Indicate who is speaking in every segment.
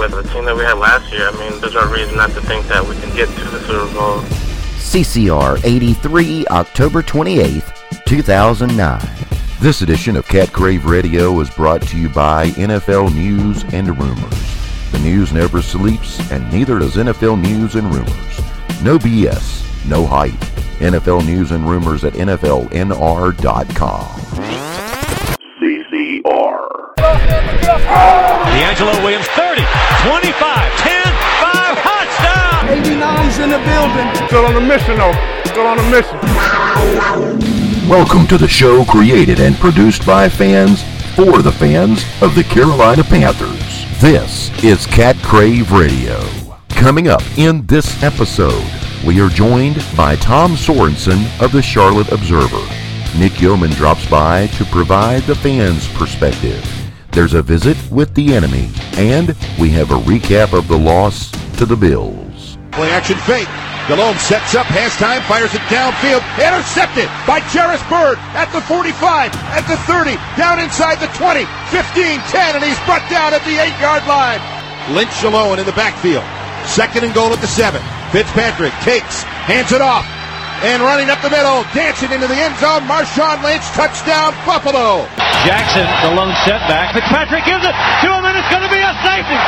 Speaker 1: with the team that we had last year, I mean, there's no reason not to think that we can get to the Super Bowl.
Speaker 2: CCR 83, October 28th, 2009.
Speaker 3: This edition of Cat Crave Radio is brought to you by NFL News and Rumors. The news never sleeps, and neither does NFL News and Rumors. No BS, no hype. NFL News and Rumors at NFLNR.com.
Speaker 4: DeAngelo Williams, 30, 25, 10, 5, touchdown!
Speaker 5: 89's in the building.
Speaker 6: Still on a mission, though. Still on a mission.
Speaker 3: Welcome to the show created and produced by fans for the fans of the Carolina Panthers. This is Cat Crave Radio. Coming up in this episode, we are joined by Tom Sorensen of the Charlotte Observer. Nick Yeoman drops by to provide the fans' perspective. There's a visit with the enemy, and we have a recap of the loss to the Bills.
Speaker 7: Play action fake. Delhomme sets up, has time, fires it downfield, intercepted by Jairus Byrd at the 45, at the 30, down inside the 20, 15, 10, and he's brought down at the 8-yard line. Lynch alone in the backfield. Second and goal at the 7. Fitzpatrick takes, hands it off, and running up the middle, dancing into the end zone, Marshawn Lynch, touchdown, Buffalo.
Speaker 4: Jackson, the lone setback. Fitzpatrick gives it to him, and it's going to be a safety.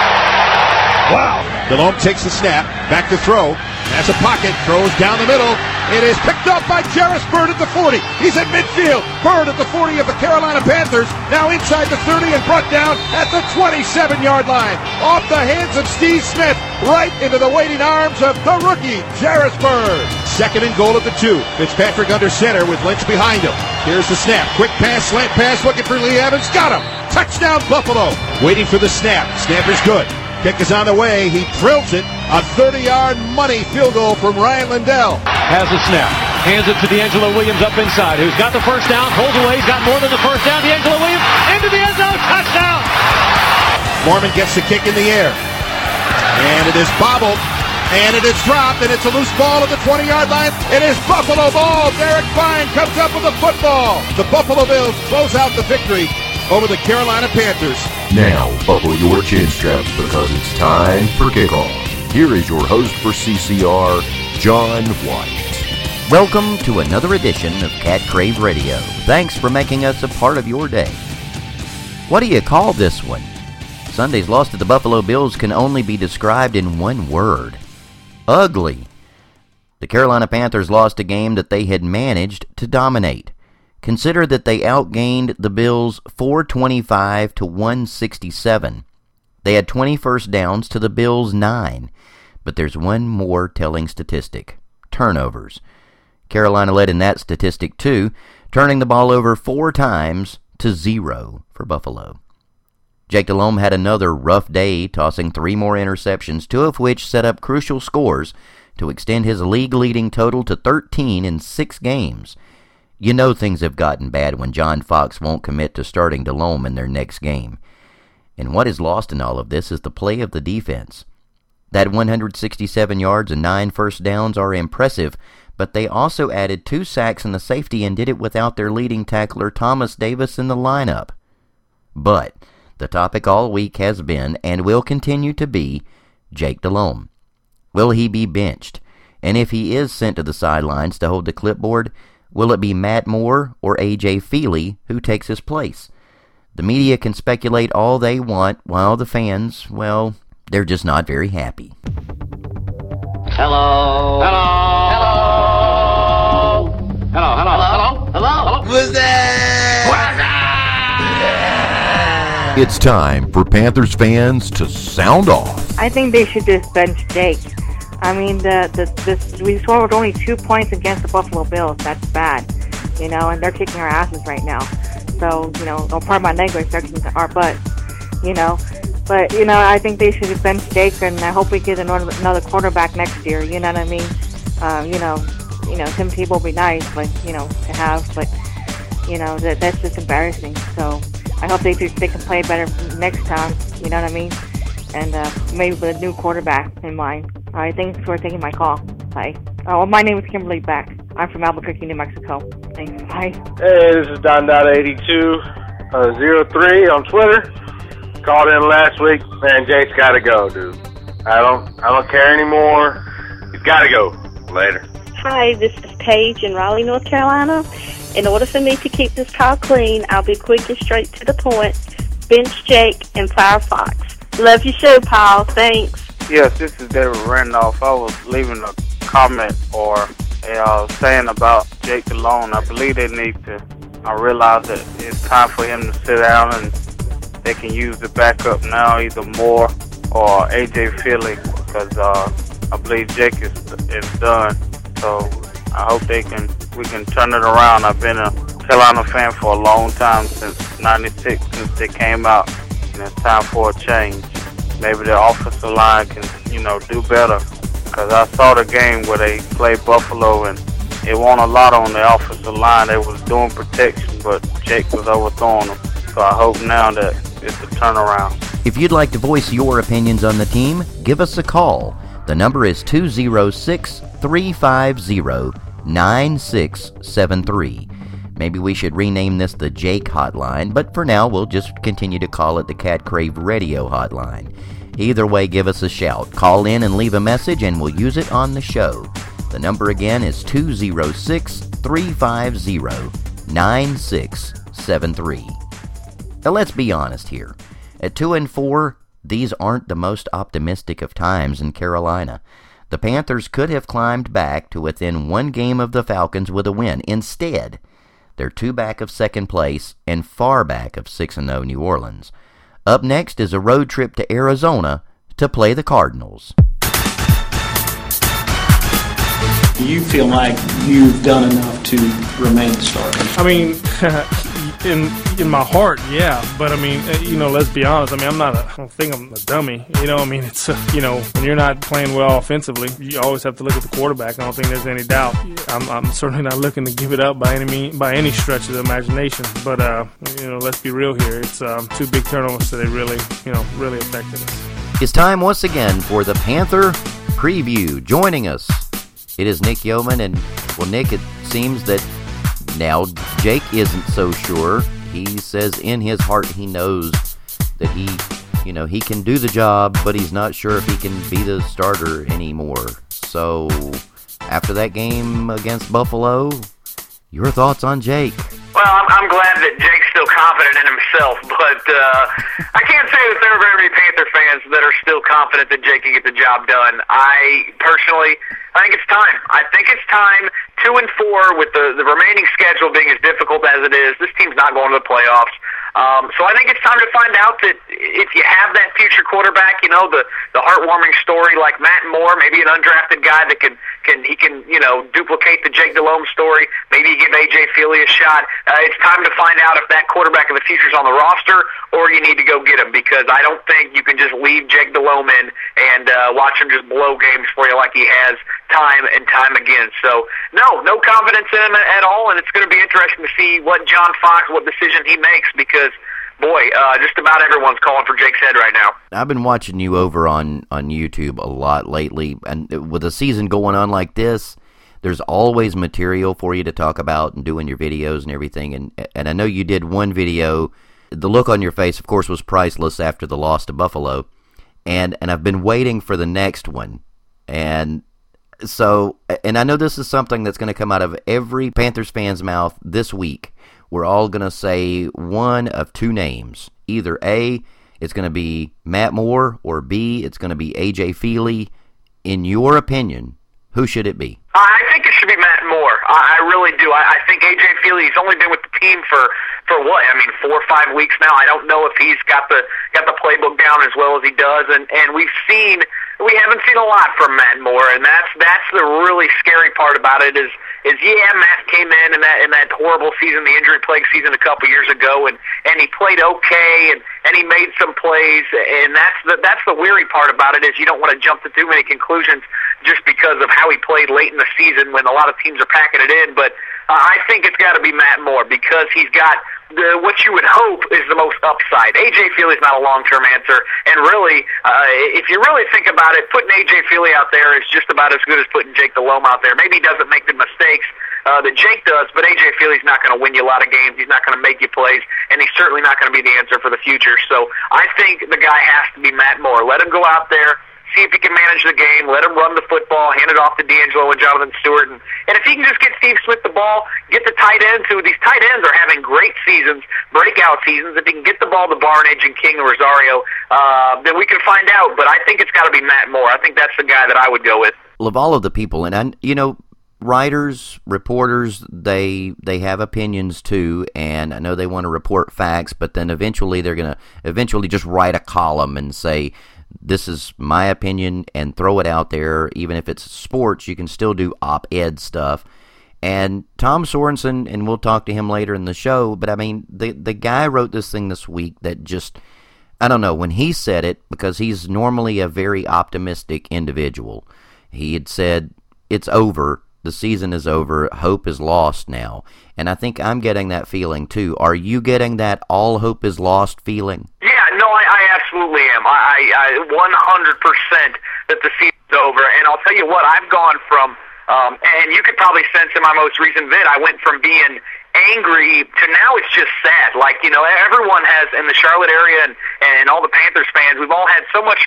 Speaker 7: Wow. Delhomme takes the snap, back to throw, has a pocket, throws down the middle. It is picked up by Jairus Byrd at the 40. He's at midfield. Byrd at the 40 of the Carolina Panthers, now inside the 30 and brought down at the 27-yard line. Off the hands of Steve Smith, right into the waiting arms of the rookie, Jairus Byrd. Second and goal at the two. Fitzpatrick under center with Lynch behind him. Here's the snap. Quick pass, slant pass, looking for Lee Evans. Got him. Touchdown Buffalo. Waiting for the snap. Snapper's good. Kick is on the way. He drills it. A 30-yard money field goal from Rian Lindell.
Speaker 4: Has the snap. Hands it to DeAngelo Williams up inside, who's got the first down, holds away, he's got more than the first down. DeAngelo Williams into the end zone, touchdown!
Speaker 7: Mormon gets the kick in the air. And it is bobbled. And it is dropped, and it's a loose ball at the 20-yard line. It is Buffalo ball. Derek Fine comes up with the football. The Buffalo Bills close out the victory over the Carolina Panthers.
Speaker 3: Now, buckle your chin straps because it's time for kickoff. Here is your host for CCR, John White.
Speaker 2: Welcome to another edition of Cat Crave Radio. Thanks for making us a part of your day. What do you call this one? Sunday's loss to the Buffalo Bills can only be described in one word ugly. The Carolina Panthers lost a game that they had managed to dominate. Consider that they outgained the Bills 425 to 167. They had 20 first downs to the Bills 9. But there's one more telling statistic turnovers. Carolina led in that statistic too, turning the ball over four times to zero for Buffalo. Jake Delhomme had another rough day, tossing three more interceptions, two of which set up crucial scores to extend his league leading total to 13 in six games. You know things have gotten bad when John Fox won't commit to starting Delhomme in their next game. And what is lost in all of this is the play of the defense. That 167 yards and nine first downs are impressive, but they also added two sacks and a safety and did it without their leading tackler Thomas Davis in the lineup. But the topic all week has been, and will continue to be, Jake Delhomme. Will he be benched? And if he is sent to the sidelines to hold the clipboard, will it be Matt Moore or A.J. Feeley who takes his place? The media can speculate all they want, while the fans, well, they're just not very happy.
Speaker 8: Hello. Hello. Hello.
Speaker 3: It's time for Panthers fans to sound off.
Speaker 9: I think they should just bench Jake. I mean, the, the this we scored only two points against the Buffalo Bills. That's bad, you know, and they're kicking our asses right now. So you know, no part of my language, they're kicking our butt, you know. But you know, I think they should bench Jake, and I hope we get another another quarterback next year. You know what I mean? Uh, you know, you know, Tim Tebow would be nice, but you know, to have, but you know, that that's just embarrassing. So I hope they they can play better next time. You know what I mean? And uh, maybe with a new quarterback in mind. All right, thanks for taking my call. Bye. Oh, well, my name is Kimberly Beck. I'm from Albuquerque, New Mexico. Thanks. Bye.
Speaker 1: Hey, this is Don Dada 82 uh, 03 on Twitter. called in last week. Man, Jake's got to go, dude. I don't, I don't care anymore. He's got to go. Later.
Speaker 10: Hi, this is Paige in Raleigh, North Carolina. In order for me to keep this call clean, I'll be quick and straight to the point. Bench Jake and Firefox. Love your show, Paul. Thanks.
Speaker 11: Yes, this is David Randolph. I was leaving a comment or uh, saying about Jake Delhomme. I believe they need to. I realize that it's time for him to sit down and they can use the backup now, either Moore or AJ Feeley, because uh, I believe Jake is is done. So I hope they can we can turn it around. I've been a Carolina fan for a long time since '96, since they came out, and it's time for a change. Maybe the offensive line can you know do better. Because I saw the game where they played Buffalo and it won a lot on the offensive line. They was doing protection, but Jake was overthrowing them. So I hope now that it's a turnaround.
Speaker 2: If you'd like to voice your opinions on the team, give us a call. The number is 206 350 9673. Maybe we should rename this the Jake Hotline, but for now we'll just continue to call it the Cat Crave Radio Hotline. Either way, give us a shout. Call in and leave a message, and we'll use it on the show. The number again is 206 350 9673. Now, let's be honest here. At 2 and 4, these aren't the most optimistic of times in Carolina. The Panthers could have climbed back to within one game of the Falcons with a win. Instead, they're two back of second place and far back of 6 0 New Orleans. Up next is a road trip to Arizona to play the Cardinals.
Speaker 12: You feel like you've done enough to remain starter?
Speaker 6: I mean, in in my heart, yeah. But I mean, eh, you know, let's be honest. I mean, I'm not. A, I don't think I'm a dummy. You know, I mean, it's a, you know, when you're not playing well offensively, you always have to look at the quarterback. I don't think there's any doubt. I'm, I'm certainly not looking to give it up by any mean, by any stretch of the imagination. But uh, you know, let's be real here. It's um, two big turnovers that really, you know, really affected us.
Speaker 2: It's time once again for the Panther preview. Joining us, it is Nick Yeoman, and well, Nick, it seems that now, Jake isn't so sure. He says in his heart he knows that he, you know, he can do the job, but he's not sure if he can be the starter anymore. So, after that game against Buffalo, your thoughts on Jake?
Speaker 13: Well, I'm, I'm glad that Jake's still confident in himself, but uh, I can't say that there are very many Panther fans that are still confident that Jake can get the job done. I personally, I think it's time. I think it's time. Two and four with the the remaining schedule being as difficult as it is. This team's not going to the playoffs. Um, so I think it's time to find out that if you have that future quarterback, you know the the heartwarming story like Matt Moore, maybe an undrafted guy that can can he can you know duplicate the Jake Delhomme story. Maybe give AJ Feeley a shot. Uh, it's time to find out if that quarterback of the future is on the roster or you need to go get him because I don't think you can just leave Jake Delhomme in and uh, watch him just blow games for you like he has time and time again. So no, no confidence in him at all, and it's going to be interesting to see what John Fox, what decision he makes because boy, uh, just about everyone's calling for Jake's head right now.
Speaker 2: I've been watching you over on on YouTube a lot lately, and with a season going on like this, there's always material for you to talk about and doing your videos and everything. And and I know you did one video. The look on your face, of course, was priceless after the loss to Buffalo, and and I've been waiting for the next one. And so, and I know this is something that's going to come out of every Panthers fan's mouth this week we're all going to say one of two names. Either A, it's going to be Matt Moore, or B, it's going to be A.J. Feeley. In your opinion, who should it be?
Speaker 13: Uh, I think it should be Matt Moore. I, really do. I, I think A.J. Feeley, he's only been with the team for, for what? I mean, four or five weeks now. I don't know if he's got the got the playbook down as well as he does. And, and we've seen – we haven't seen a lot from Matt Moore, and that's that's the really scary part about it. Is is yeah, Matt came in in that in that horrible season, the injury plague season a couple years ago, and and he played okay, and and he made some plays, and that's the that's the weary part about it is you don't want to jump to too many conclusions just because of how he played late in the season when a lot of teams are packing it in, but. Uh, I think it's got to be Matt Moore because he's got the, what you would hope is the most upside. AJ Feeley's not a long-term answer, and really, uh, if you really think about it, putting AJ Feeley out there is just about as good as putting Jake Delhomme out there. Maybe he doesn't make the mistakes uh, that Jake does. But AJ Feeley's not going to win you a lot of games. He's not going to make you plays, and he's certainly not going to be the answer for the future. So I think the guy has to be Matt Moore. Let him go out there see if he can manage the game, let him run the football, hand it off to DeAngelo and Jonathan Stewart. And, and if he can just get Steve Smith the ball, get the tight ends who these tight ends are having great seasons, breakout seasons. If he can get the ball to Barnidge and King and Rosario, uh, then we can find out. But I think it's got to be Matt Moore. I think that's the guy that I would go with.
Speaker 2: Of all of the people, and I, you know, writers, reporters, they they have opinions too, and I know they want to report facts, but then eventually they're gonna eventually just write a column and say this is my opinion and throw it out there. Even if it's sports, you can still do op ed stuff. And Tom Sorensen, and we'll talk to him later in the show, but I mean, the, the guy wrote this thing this week that just, I don't know, when he said it, because he's normally a very optimistic individual, he had said, It's over. The season is over. Hope is lost now. And I think I'm getting that feeling too. Are you getting that all hope is lost feeling?
Speaker 13: Yeah, absolutely am. I, I 100% that the season's over. And I'll tell you what, I've gone from, um, and you could probably sense in my most recent vid, I went from being angry to now it's just sad. Like, you know, everyone has, in the Charlotte area and, and all the Panthers fans, we've all had so much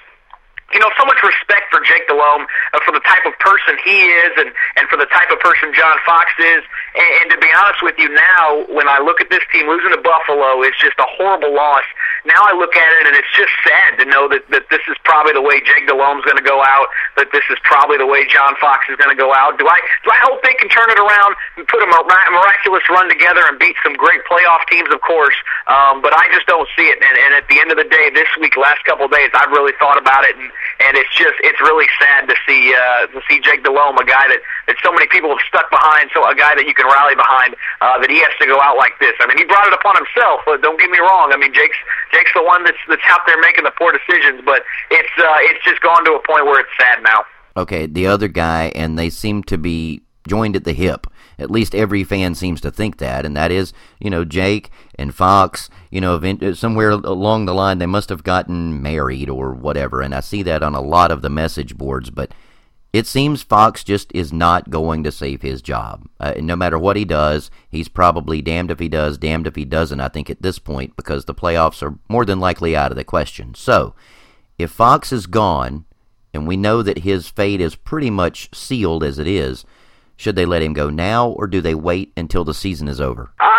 Speaker 13: you know, so much respect for Jake Delhomme, uh, for the type of person he is, and and for the type of person John Fox is. And, and to be honest with you, now when I look at this team losing to Buffalo, it's just a horrible loss. Now I look at it and it's just sad to know that that this is probably the way Jake Delhomme's going to go out. That this is probably the way John Fox is going to go out. Do I do I hope they can turn it around and put a miraculous run together and beat some great playoff teams, of course. Um, but I just don't see it. And, and at the end of the day, this week, last couple of days, I've really thought about it and and it's just it's really sad to see uh, to see Jake Delhomme, a guy that that so many people have stuck behind, so a guy that you can rally behind, uh, that he has to go out like this. I mean, he brought it upon himself. But don't get me wrong. I mean, Jake's Jake's the one that's that's out there making the poor decisions, but it's uh, it's just gone to a point where it's sad now.
Speaker 2: Okay, the other guy, and they seem to be joined at the hip. At least every fan seems to think that, and that is, you know, Jake and Fox. You know, somewhere along the line they must have gotten married or whatever, and I see that on a lot of the message boards. But it seems Fox just is not going to save his job. Uh, no matter what he does, he's probably damned if he does, damned if he doesn't. I think at this point because the playoffs are more than likely out of the question. So, if Fox is gone, and we know that his fate is pretty much sealed as it is should they let him go now, or do they wait until the season is over?
Speaker 13: Don't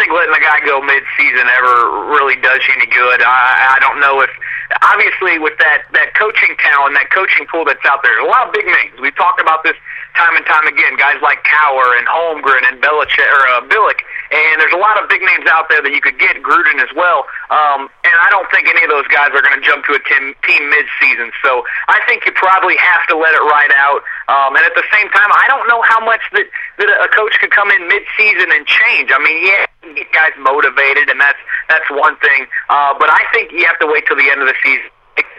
Speaker 13: think letting a guy go mid-season ever really does you any good. I, I don't know if obviously with that that coaching talent, that coaching pool that's out there, a lot of big names. We've talked about this time and time again. Guys like Cowher and Holmgren and Belichick or uh, Billick, and there's a lot of big names out there that you could get. Gruden as well. Um, and I don't think any of those guys are going to jump to a team, team mid-season. So I think you probably have to let it ride out. Um, and at the same time, I don't know how much that that a coach could come in mid-season and change. I mean, yeah, get guys motivated, and that's that's one thing. Uh, but I think you have to wait till the end of the season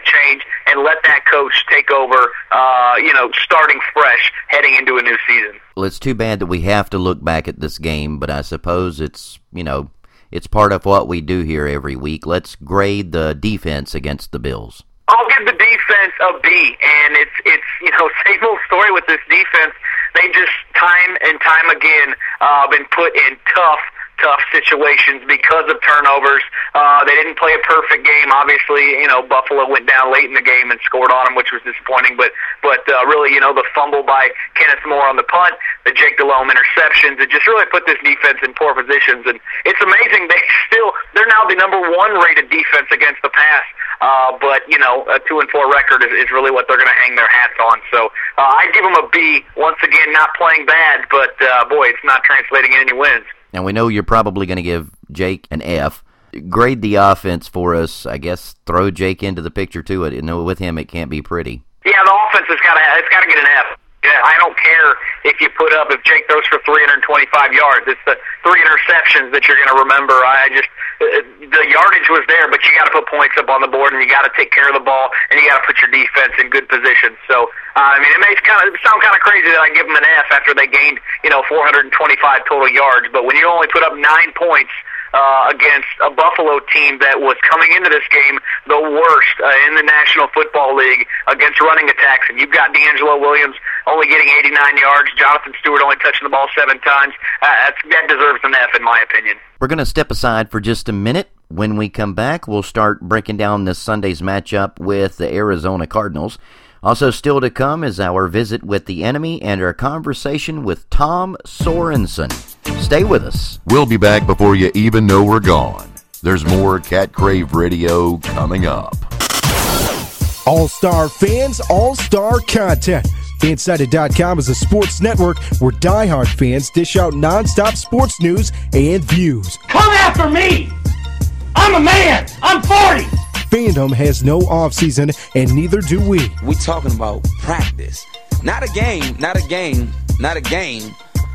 Speaker 13: change and let that coach take over, uh, you know, starting fresh heading into a new season.
Speaker 2: Well, it's too bad that we have to look back at this game, but I suppose it's, you know, it's part of what we do here every week. Let's grade the defense against the Bills.
Speaker 13: I'll give the defense a B, and it's it's you know same old story with this defense. They just time and time again uh, been put in tough tough situations because of turnovers. Uh, they didn't play a perfect game. Obviously, you know Buffalo went down late in the game and scored on them, which was disappointing. But but uh, really, you know the fumble by Kenneth Moore on the punt, the Jake Delhomme interceptions, it just really put this defense in poor positions. And it's amazing they still they're now the number one rated defense against the pass. Uh, but you know, a two and four record is, is really what they're going to hang their hats on. So uh, I give them a B. Once again, not playing bad, but uh, boy, it's not translating into any wins.
Speaker 2: Now we know you're probably going to give Jake an F. Grade the offense for us. I guess throw Jake into the picture too. You know, with him it can't be pretty.
Speaker 13: Yeah, the offense has got to it's got to get an F. Yeah, I don't care if you put up if Jake throws for 325 yards. It's the three interceptions that you're going to remember. I just uh, the yardage was there, but you got to put points up on the board, and you got to take care of the ball, and you got to put your defense in good position. So, uh, I mean, it may kind of sound kind of crazy that I give them an F after they gained, you know, 425 total yards, but when you only put up nine points uh, against a Buffalo team that was coming into this game the worst uh, in the National Football League against running attacks. And you've got DeAngelo Williams only getting 89 yards, Jonathan Stewart only touching the ball seven times. Uh, that's, that deserves an F, in my opinion.
Speaker 2: We're going to step aside for just a minute. When we come back, we'll start breaking down this Sunday's matchup with the Arizona Cardinals. Also, still to come is our visit with the enemy and our conversation with Tom Sorensen. Stay with us.
Speaker 3: We'll be back before you even know we're gone. There's more Cat Crave Radio coming up.
Speaker 14: All star fans, all star content. Fansided.com is a sports network where diehard fans dish out nonstop sports news and views.
Speaker 15: Come after me! I'm a man! I'm 40!
Speaker 14: Fandom has no offseason, and neither do we.
Speaker 16: We talking about practice. Not a game, not a game, not a game.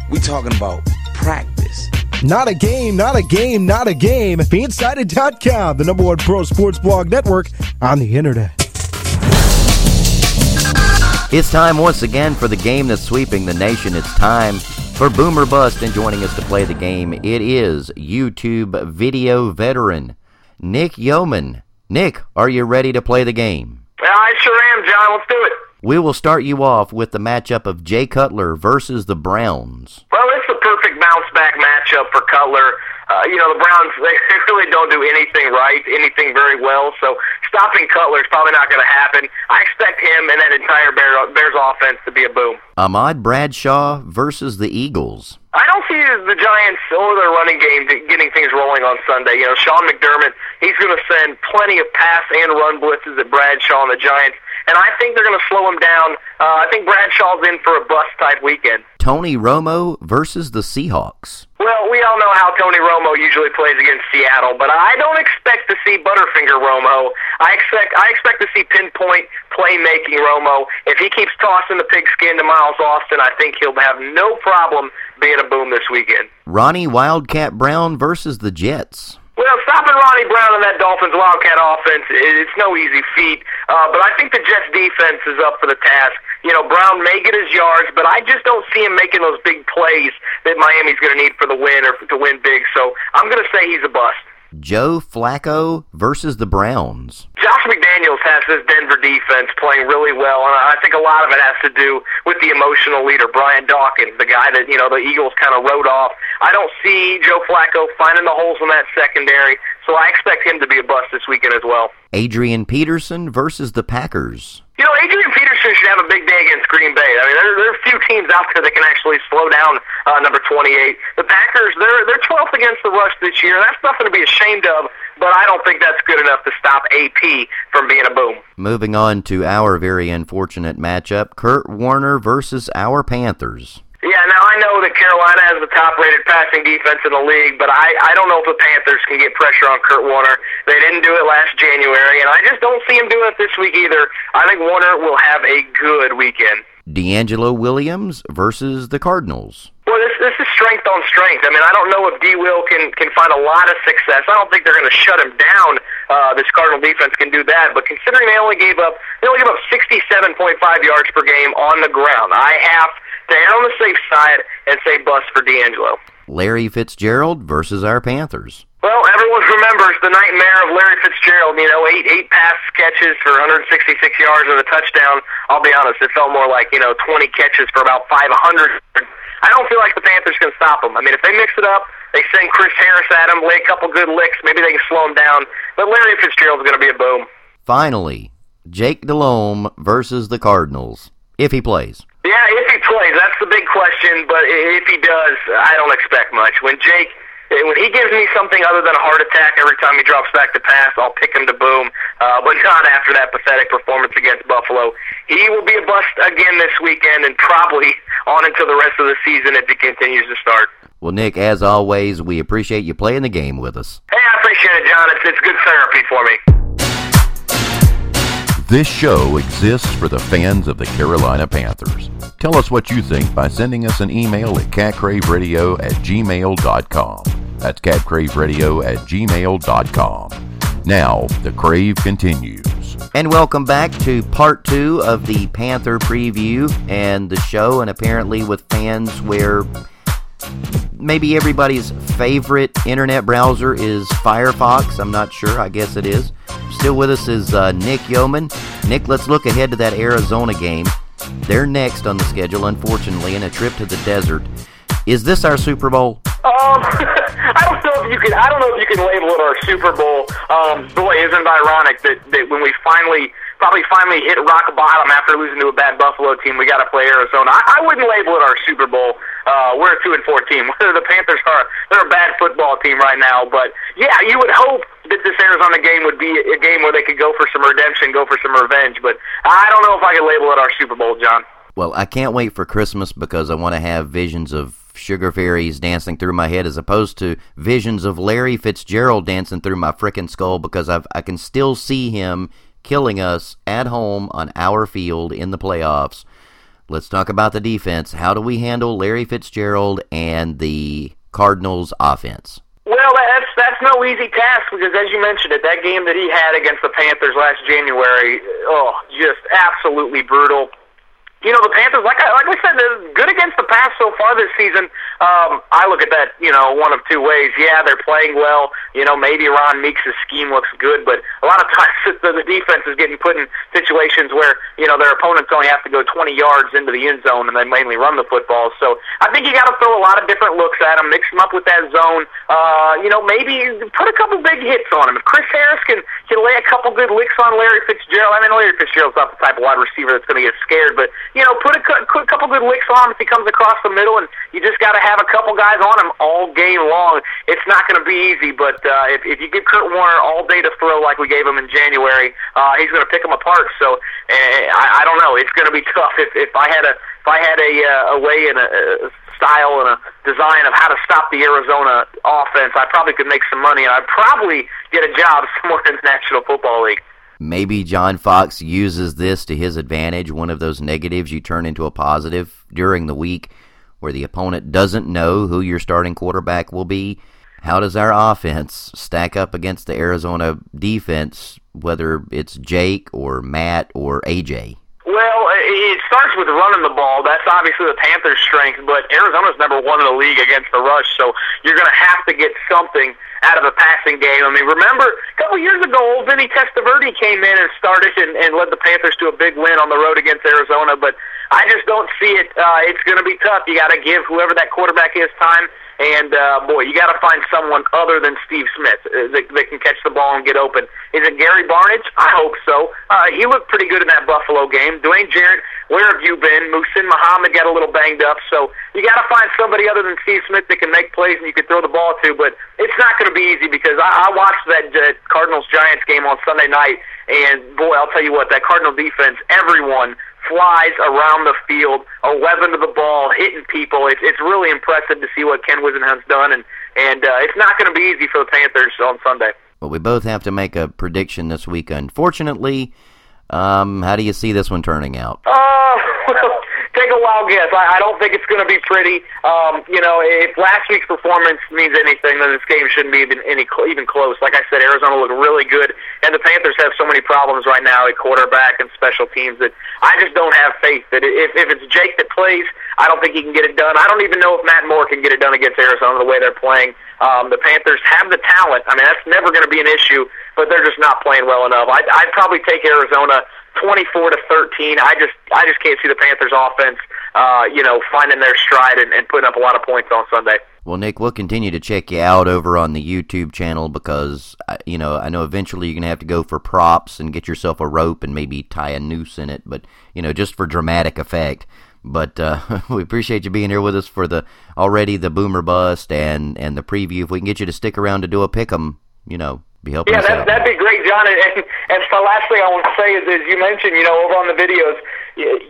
Speaker 16: We talking about practice.
Speaker 14: Not a game, not a game, not a game. Fansided.com, the number one pro sports blog network on the internet.
Speaker 2: It's time once again for the game that's sweeping the nation. It's time for Boomer Bust, and joining us to play the game, it is YouTube video veteran Nick Yeoman. Nick, are you ready to play the game?
Speaker 13: I sure am, John. Let's do it.
Speaker 2: We will start you off with the matchup of Jay Cutler versus the Browns.
Speaker 13: Well, it's the perfect bounce back matchup for Cutler. Uh, you know, the Browns, they really don't do anything right, anything very well. So stopping Cutler is probably not going to happen. I expect him and that entire Bears, Bears offense to be a boom.
Speaker 2: Ahmad Bradshaw versus the Eagles.
Speaker 13: I don't see the Giants or their running game getting things rolling on Sunday. You know, Sean McDermott, he's going to send plenty of pass and run blitzes at Bradshaw and the Giants and I think they're going to slow him down. Uh, I think Bradshaw's in for a bust type weekend.
Speaker 2: Tony Romo versus the Seahawks.
Speaker 13: Well, we all know how Tony Romo usually plays against Seattle, but I don't expect to see Butterfinger Romo. I expect I expect to see pinpoint playmaking Romo. If he keeps tossing the pigskin to Miles Austin, I think he'll have no problem being a boom this weekend.
Speaker 2: Ronnie Wildcat Brown versus the Jets.
Speaker 13: Well, stopping Ronnie Brown and that Dolphins Wildcat offense, it's no easy feat. Uh, but I think the Jets defense is up for the task. You know, Brown may get his yards, but I just don't see him making those big plays that Miami's going to need for the win or to win big. So I'm going to say he's a bust.
Speaker 2: Joe Flacco versus the Browns.
Speaker 13: Josh McDaniels has this Denver defense playing really well, and I think a lot of it has to do with the emotional leader, Brian Dawkins, the guy that, you know, the Eagles kind of wrote off. I don't see Joe Flacco finding the holes in that secondary, so I expect him to be a bust this weekend as well.
Speaker 2: Adrian Peterson versus the Packers.
Speaker 13: You know, Adrian Peterson should have a big day against Green Bay. I mean, there, there are a few teams out there that can actually slow down uh, number 28. The Packers, they're they're 12th against the rush this year. That's nothing to be ashamed of, but I don't think that's good enough to stop AP from being a boom.
Speaker 2: Moving on to our very unfortunate matchup, Kurt Warner versus our Panthers.
Speaker 13: Yeah, now I know that Carolina has the top-rated passing defense in the league, but I I don't know if the Panthers can get pressure on Kurt Warner. They didn't do it last January, and I just don't see him doing it this week either. I think Warner will have a good weekend.
Speaker 2: DeAngelo Williams versus the Cardinals.
Speaker 13: Well, this this is strength on strength. I mean, I don't know if D. Will can can find a lot of success. I don't think they're going to shut him down. Uh, this Cardinal defense can do that, but considering they only gave up they only gave up 67.5 yards per game on the ground, I have err on the safe side and say bust for DeAngelo.
Speaker 2: Larry Fitzgerald versus our Panthers.
Speaker 13: Well, everyone remembers the nightmare of Larry Fitzgerald. You know, eight eight pass catches for 166 yards and a touchdown. I'll be honest, it felt more like you know 20 catches for about 500. I don't feel like the Panthers can stop him. I mean, if they mix it up, they send Chris Harris at him, lay a couple good licks, maybe they can slow him down. But Larry Fitzgerald's going to be a boom.
Speaker 2: Finally, Jake Delhomme versus the Cardinals, if he plays.
Speaker 13: Yeah, if he plays, that's the big question. But if he does, I don't expect much. When Jake, when he gives me something other than a heart attack every time he drops back to pass, I'll pick him to boom. Uh, but not after that pathetic performance against Buffalo. He will be a bust again this weekend, and probably on until the rest of the season if he continues to start.
Speaker 2: Well, Nick, as always, we appreciate you playing the game with us.
Speaker 13: Hey, I appreciate it, John. It's, it's good therapy for me.
Speaker 3: This show exists for the fans of the Carolina Panthers. Tell us what you think by sending us an email at catcraveradio at gmail.com. That's catcraveradio at gmail.com. Now, the crave continues.
Speaker 2: And welcome back to part two of the Panther preview and the show. And apparently, with fans where maybe everybody's favorite internet browser is Firefox. I'm not sure. I guess it is. Still with us is uh, Nick Yeoman. Nick, let's look ahead to that Arizona game. They're next on the schedule, unfortunately, in a trip to the desert. Is this our Super Bowl?
Speaker 13: Um, I don't know if you can. I don't know if you can label it our Super Bowl. Um, boy, isn't it ironic that, that when we finally probably finally hit rock bottom after losing to a bad Buffalo team. We got to play Arizona. I, I wouldn't label it our Super Bowl. Uh, we're a two and four team. the Panthers are they're a bad football team right now, but yeah, you would hope that this Arizona game would be a game where they could go for some redemption, go for some revenge. But I don't know if I could label it our Super Bowl, John.
Speaker 2: Well, I can't wait for Christmas because I want to have visions of sugar fairies dancing through my head as opposed to visions of Larry Fitzgerald dancing through my frickin' skull because I've, I can still see him killing us at home on our field in the playoffs. Let's talk about the defense. How do we handle Larry Fitzgerald and the Cardinals offense?
Speaker 13: Well, that's that's no easy task because, as you mentioned it, that game that he had against the Panthers last January, oh, just absolutely brutal you know, the Panthers, like I, like I said, they're good against the pass so far this season. Um, I look at that, you know, one of two ways. Yeah, they're playing well. You know, maybe Ron Meeks' scheme looks good, but a lot of times the, the defense is getting put in situations where, you know, their opponents only have to go 20 yards into the end zone and they mainly run the football. So I think you got to throw a lot of different looks at them, mix them up with that zone. Uh, you know, maybe put a couple big hits on him. If Chris Harris can, can lay a couple good licks on Larry Fitzgerald, I mean, Larry Fitzgerald's not the type of wide receiver that's going to get scared, but you know, put a, a couple good licks on him if he comes across the middle, and you just got to have a couple guys on him all game long. It's not going to be easy, but uh, if, if you give Kurt Warner all day to throw like we gave him in January, uh, he's going to pick them apart. So uh, I, I don't know. It's going to be tough. If, if I had a if I had a, uh, a way and a, a style and a design of how to stop the Arizona offense, I probably could make some money, and I'd probably get a job somewhere in the National Football League.
Speaker 2: Maybe John Fox uses this to his advantage, one of those negatives you turn into a positive during the week where the opponent doesn't know who your starting quarterback will be. How does our offense stack up against the Arizona defense, whether it's Jake or Matt or AJ?
Speaker 13: Well, it starts with running the ball. That's obviously the Panthers' strength, but Arizona's number one in the league against the rush, so you're going to have to get something out of a passing game. I mean, remember a couple years ago, old Vinny Testaverde came in and started and, and led the Panthers to a big win on the road against Arizona. But I just don't see it. Uh, it's going to be tough. You got to give whoever that quarterback is time. And uh, boy, you got to find someone other than Steve Smith uh, that, that can catch the ball and get open. Is it Gary Barnidge? I hope so. Uh, he looked pretty good in that Buffalo game. Dwayne Jarrett, where have you been? Muhsin Muhammad got a little banged up, so you got to find somebody other than Steve Smith that can make plays and you can throw the ball to. But it's not going to be easy because I, I watched that uh, Cardinals Giants game on Sunday night, and boy, I'll tell you what, that Cardinal defense, everyone flies around the field, a weapon to the ball, hitting people. It's it's really impressive to see what Ken Whisenhunt's done, and and uh, it's not going to be easy for the Panthers on Sunday.
Speaker 2: Well, we both have to make a prediction this week. Unfortunately, um, how do you see this one turning out?
Speaker 13: Uh, well, take a wild guess. I, I don't think it's going to be pretty. Um, you know, if last week's performance means anything, then this game shouldn't be even any even close. Like I said, Arizona looked really good, and the Panthers have so many problems right now at quarterback and special teams that I just don't have faith that if if it's Jake that plays, I don't think he can get it done. I don't even know if Matt Moore can get it done against Arizona the way they're playing. Um, the Panthers have the talent. I mean, that's never going to be an issue, but they're just not playing well enough. I'd, I'd probably take Arizona 24 to 13. I just I just can't see the Panthers offense uh, you know, finding their stride and, and putting up a lot of points on Sunday.
Speaker 2: Well, Nick, we'll continue to check you out over on the YouTube channel because, you know, I know eventually you're to have to go for props and get yourself a rope and maybe tie a noose in it, but, you know, just for dramatic effect. But uh, we appreciate you being here with us for the already the boomer bust and and the preview. If we can get you to stick around to do a pick 'em, you know, be helping.
Speaker 13: Yeah, that, that'd be great, John. And, and, and the last thing I want to say is, as you mentioned, you know, over on the videos,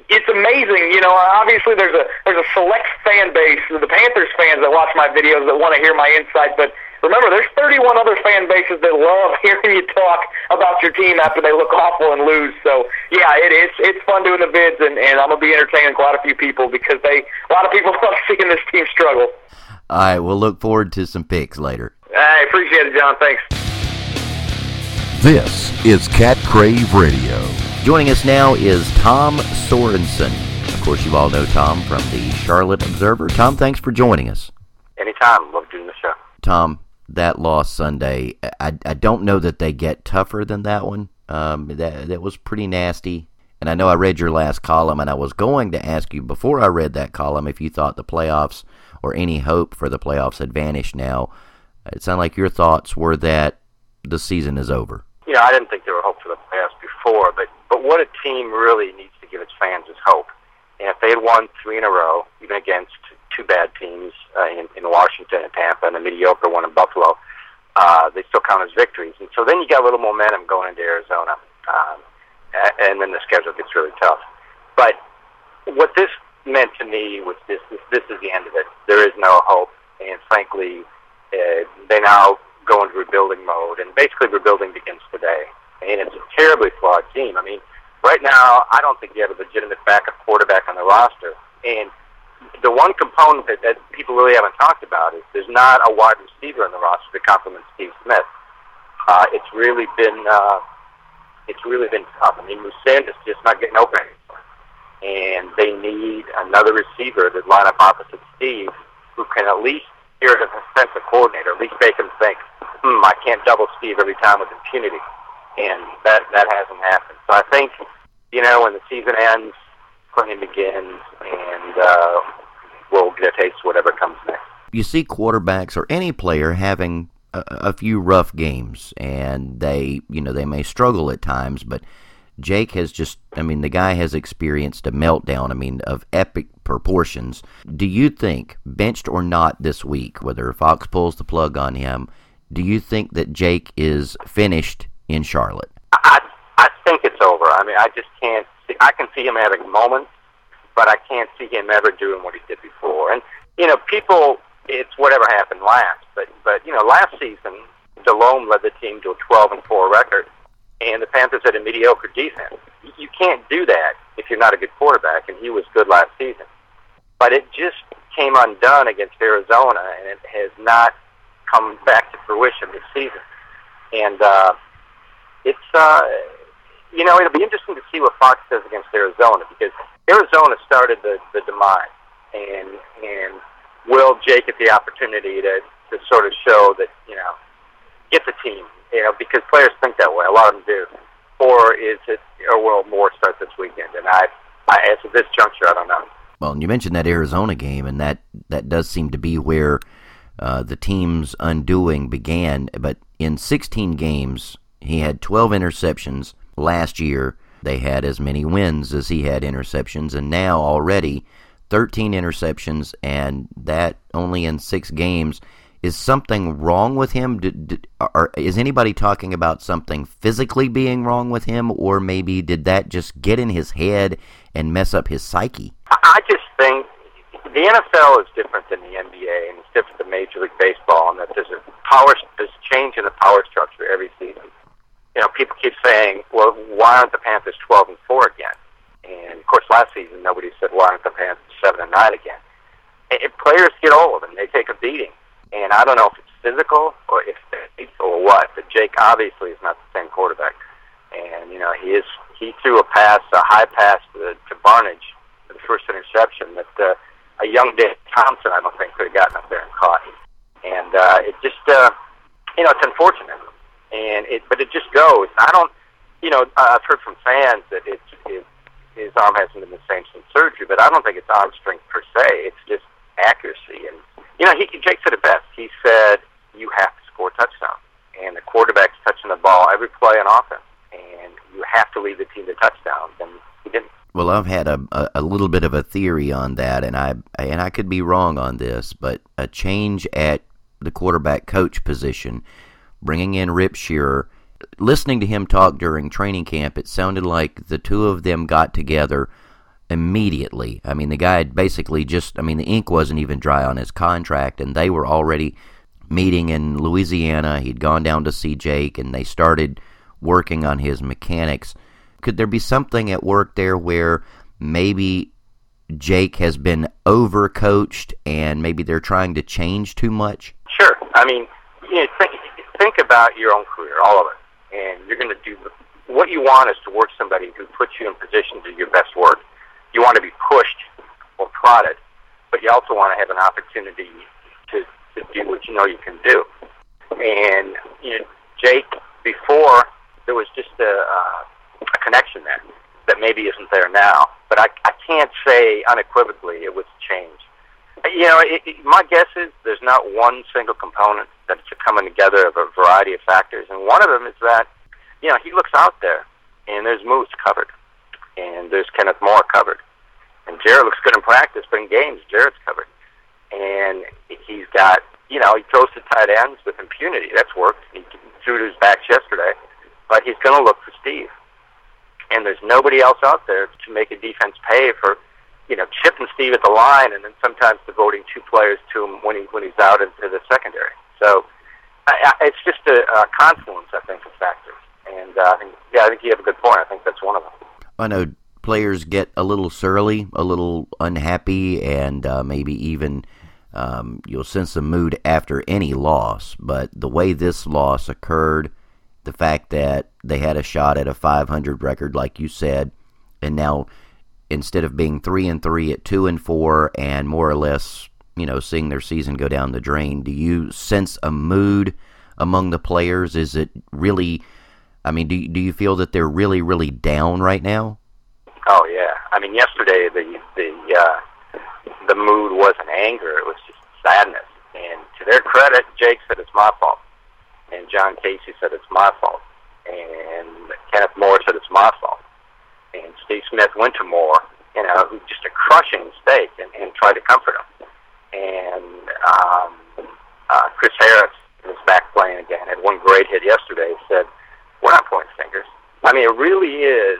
Speaker 13: it's amazing. You know, obviously there's a there's a select fan base, the Panthers fans that watch my videos that want to hear my insight, but. Remember, there's 31 other fan bases that love hearing you talk about your team after they look awful and lose. So, yeah, it is. It's fun doing the vids, and, and I'm gonna be entertaining quite a few people because they a lot of people love seeing this team struggle.
Speaker 2: All right, we'll look forward to some picks later.
Speaker 13: I appreciate it, John. Thanks.
Speaker 3: This is Cat Crave Radio.
Speaker 2: Joining us now is Tom Sorensen. Of course, you all know Tom from the Charlotte Observer. Tom, thanks for joining us.
Speaker 17: Anytime. anytime. Love doing the show.
Speaker 2: Tom, that loss Sunday, I, I don't know that they get tougher than that one. Um, that that was pretty nasty. And I know I read your last column, and I was going to ask you before I read that column if you thought the playoffs or any hope for the playoffs had vanished now. It sounded like your thoughts were that the season is over.
Speaker 17: Yeah, I didn't think there were hope for the playoffs before, but but what a team really needs to give its fans is hope. And if they had won three in a row, even against two bad teams uh, in, in Washington and Tampa, and a mediocre one in Buffalo, uh, they still count as victories. And so then you got a little momentum going into Arizona, um, and then the schedule gets really tough. But what this meant to me was this: this, this is the end of it. There is no hope, and frankly, uh, they now go into rebuilding mode, and basically rebuilding begins today. And it's a terribly flawed team. I mean, right now, I don't think you have a legitimate backup quarterback on the roster, and the one component that, that people really haven't talked about is there's not a wide receiver in the roster to complement Steve Smith. Uh, it's really been uh, it's really been tough. I mean, Musanda's just not getting open and they need another receiver to line up opposite Steve, who can at least hear the defensive coordinator, at least make him think, "Hmm, I can't double Steve every time with impunity," and that that hasn't happened. So I think, you know, when the season ends, playing begins, and uh, we'll get a taste of whatever comes next.
Speaker 2: You see quarterbacks or any player having a, a few rough games, and they, you know, they may struggle at times, but. Jake has just, I mean, the guy has experienced a meltdown, I mean, of epic proportions. Do you think, benched or not this week, whether Fox pulls the plug on him, do you think that Jake is finished in Charlotte?
Speaker 17: I, I think it's over. I mean, I just can't see, I can see him having moments, but I can't see him ever doing what he did before. And, you know, people, it's whatever happened last, but, but you know, last season, Delhomme led the team to a 12 and 4 record and the Panthers had a mediocre defense. You can't do that if you're not a good quarterback, and he was good last season. But it just came undone against Arizona, and it has not come back to fruition this season. And uh, it's, uh, you know, it'll be interesting to see what Fox does against Arizona because Arizona started the, the demise, and and will Jake get the opportunity to to sort of show that you know get the team you know, because players think that way. A lot of them do. Or is it, or will Moore start this weekend? And I, I, as of this juncture, I don't know.
Speaker 2: Well, and you mentioned that Arizona game, and that that does seem to be where uh, the team's undoing began. But in 16 games, he had 12 interceptions. Last year, they had as many wins as he had interceptions, and now already 13 interceptions, and that only in six games. Is something wrong with him? Did, did, is anybody talking about something physically being wrong with him, or maybe did that just get in his head and mess up his psyche?
Speaker 17: I just think the NFL is different than the NBA, and it's different than Major League Baseball, and that there's a power, there's change in the power structure every season. You know, people keep saying, "Well, why aren't the Panthers 12 and 4 again?" And of course, last season nobody said, "Why aren't the Panthers 7 and 9 again?" And players get old and they take a beating and I don't know if it's physical or if it's or what, but Jake obviously is not the same quarterback. And you know he is he threw a pass, a high pass to, to Barnidge, the first interception that uh, a young Dave Thompson I don't think could have gotten up there and caught. And uh, it just uh, you know it's unfortunate, and it but it just goes. I don't you know I've heard from fans that it's it, his arm hasn't been the same since surgery, but I don't think it's arm strength per se. It's just accuracy and you know, he, Jake said it best. He said, you have to score touchdowns. And the quarterback's touching the ball every play on offense. And you have to lead the team to touchdowns. And he didn't.
Speaker 2: Well, I've had a, a, a little bit of a theory on that, and I and I could be wrong on this, but a change at the quarterback coach position, bringing in Rip Scherer, listening to him talk during training camp, it sounded like the two of them got together – immediately. I mean, the guy had basically just, I mean, the ink wasn't even dry on his contract, and they were already meeting in Louisiana. He'd gone down to see Jake, and they started working on his mechanics. Could there be something at work there where maybe Jake has been overcoached and maybe they're trying to change too much?
Speaker 17: Sure. I mean, you know, think, think about your own career, all of it, and you're going to do what you want is to work somebody who puts you in position to do your best work you want to be pushed or prodded, but you also want to have an opportunity to, to do what you know you can do. And you know, Jake, before there was just a, uh, connection there that maybe isn't there now. But I, I can't say unequivocally it was change. You know, it, it, my guess is there's not one single component that's coming together of a variety of factors, and one of them is that you know he looks out there and there's Moose covered, and there's Kenneth Moore covered, and Jarrett looks good in practice, but in games Jarrett's covered, and he's got you know he throws to tight ends with impunity. That's worked. He threw to his backs yesterday, but he's going to look for Steve, and there's nobody else out there to make a defense pay for you know, chipping Steve at the line, and then sometimes devoting two players to him when he when he's out into the secondary. So I, I, it's just a, a confluence, I think, of factors. And uh, I think, yeah, I think you have a good point. I think that's one of them.
Speaker 2: I know players get a little surly, a little unhappy, and uh, maybe even um, you'll sense a mood after any loss. But the way this loss occurred, the fact that they had a shot at a 500 record, like you said, and now instead of being three and three at two and four, and more or less, you know, seeing their season go down the drain, do you sense a mood among the players? Is it really? I mean, do do you feel that they're really really down right now?
Speaker 17: Oh yeah. I mean, yesterday the the uh, the mood wasn't anger; it was just sadness. And to their credit, Jake said it's my fault, and John Kasay said it's my fault, and Kenneth Moore said it's my fault and Steve Smith went to Moore, you know, just a crushing mistake, and, and tried to comfort him. And um, uh, Chris Harris was back playing again. Had one great hit yesterday. Said, "We're not pointing fingers." I mean, it really is.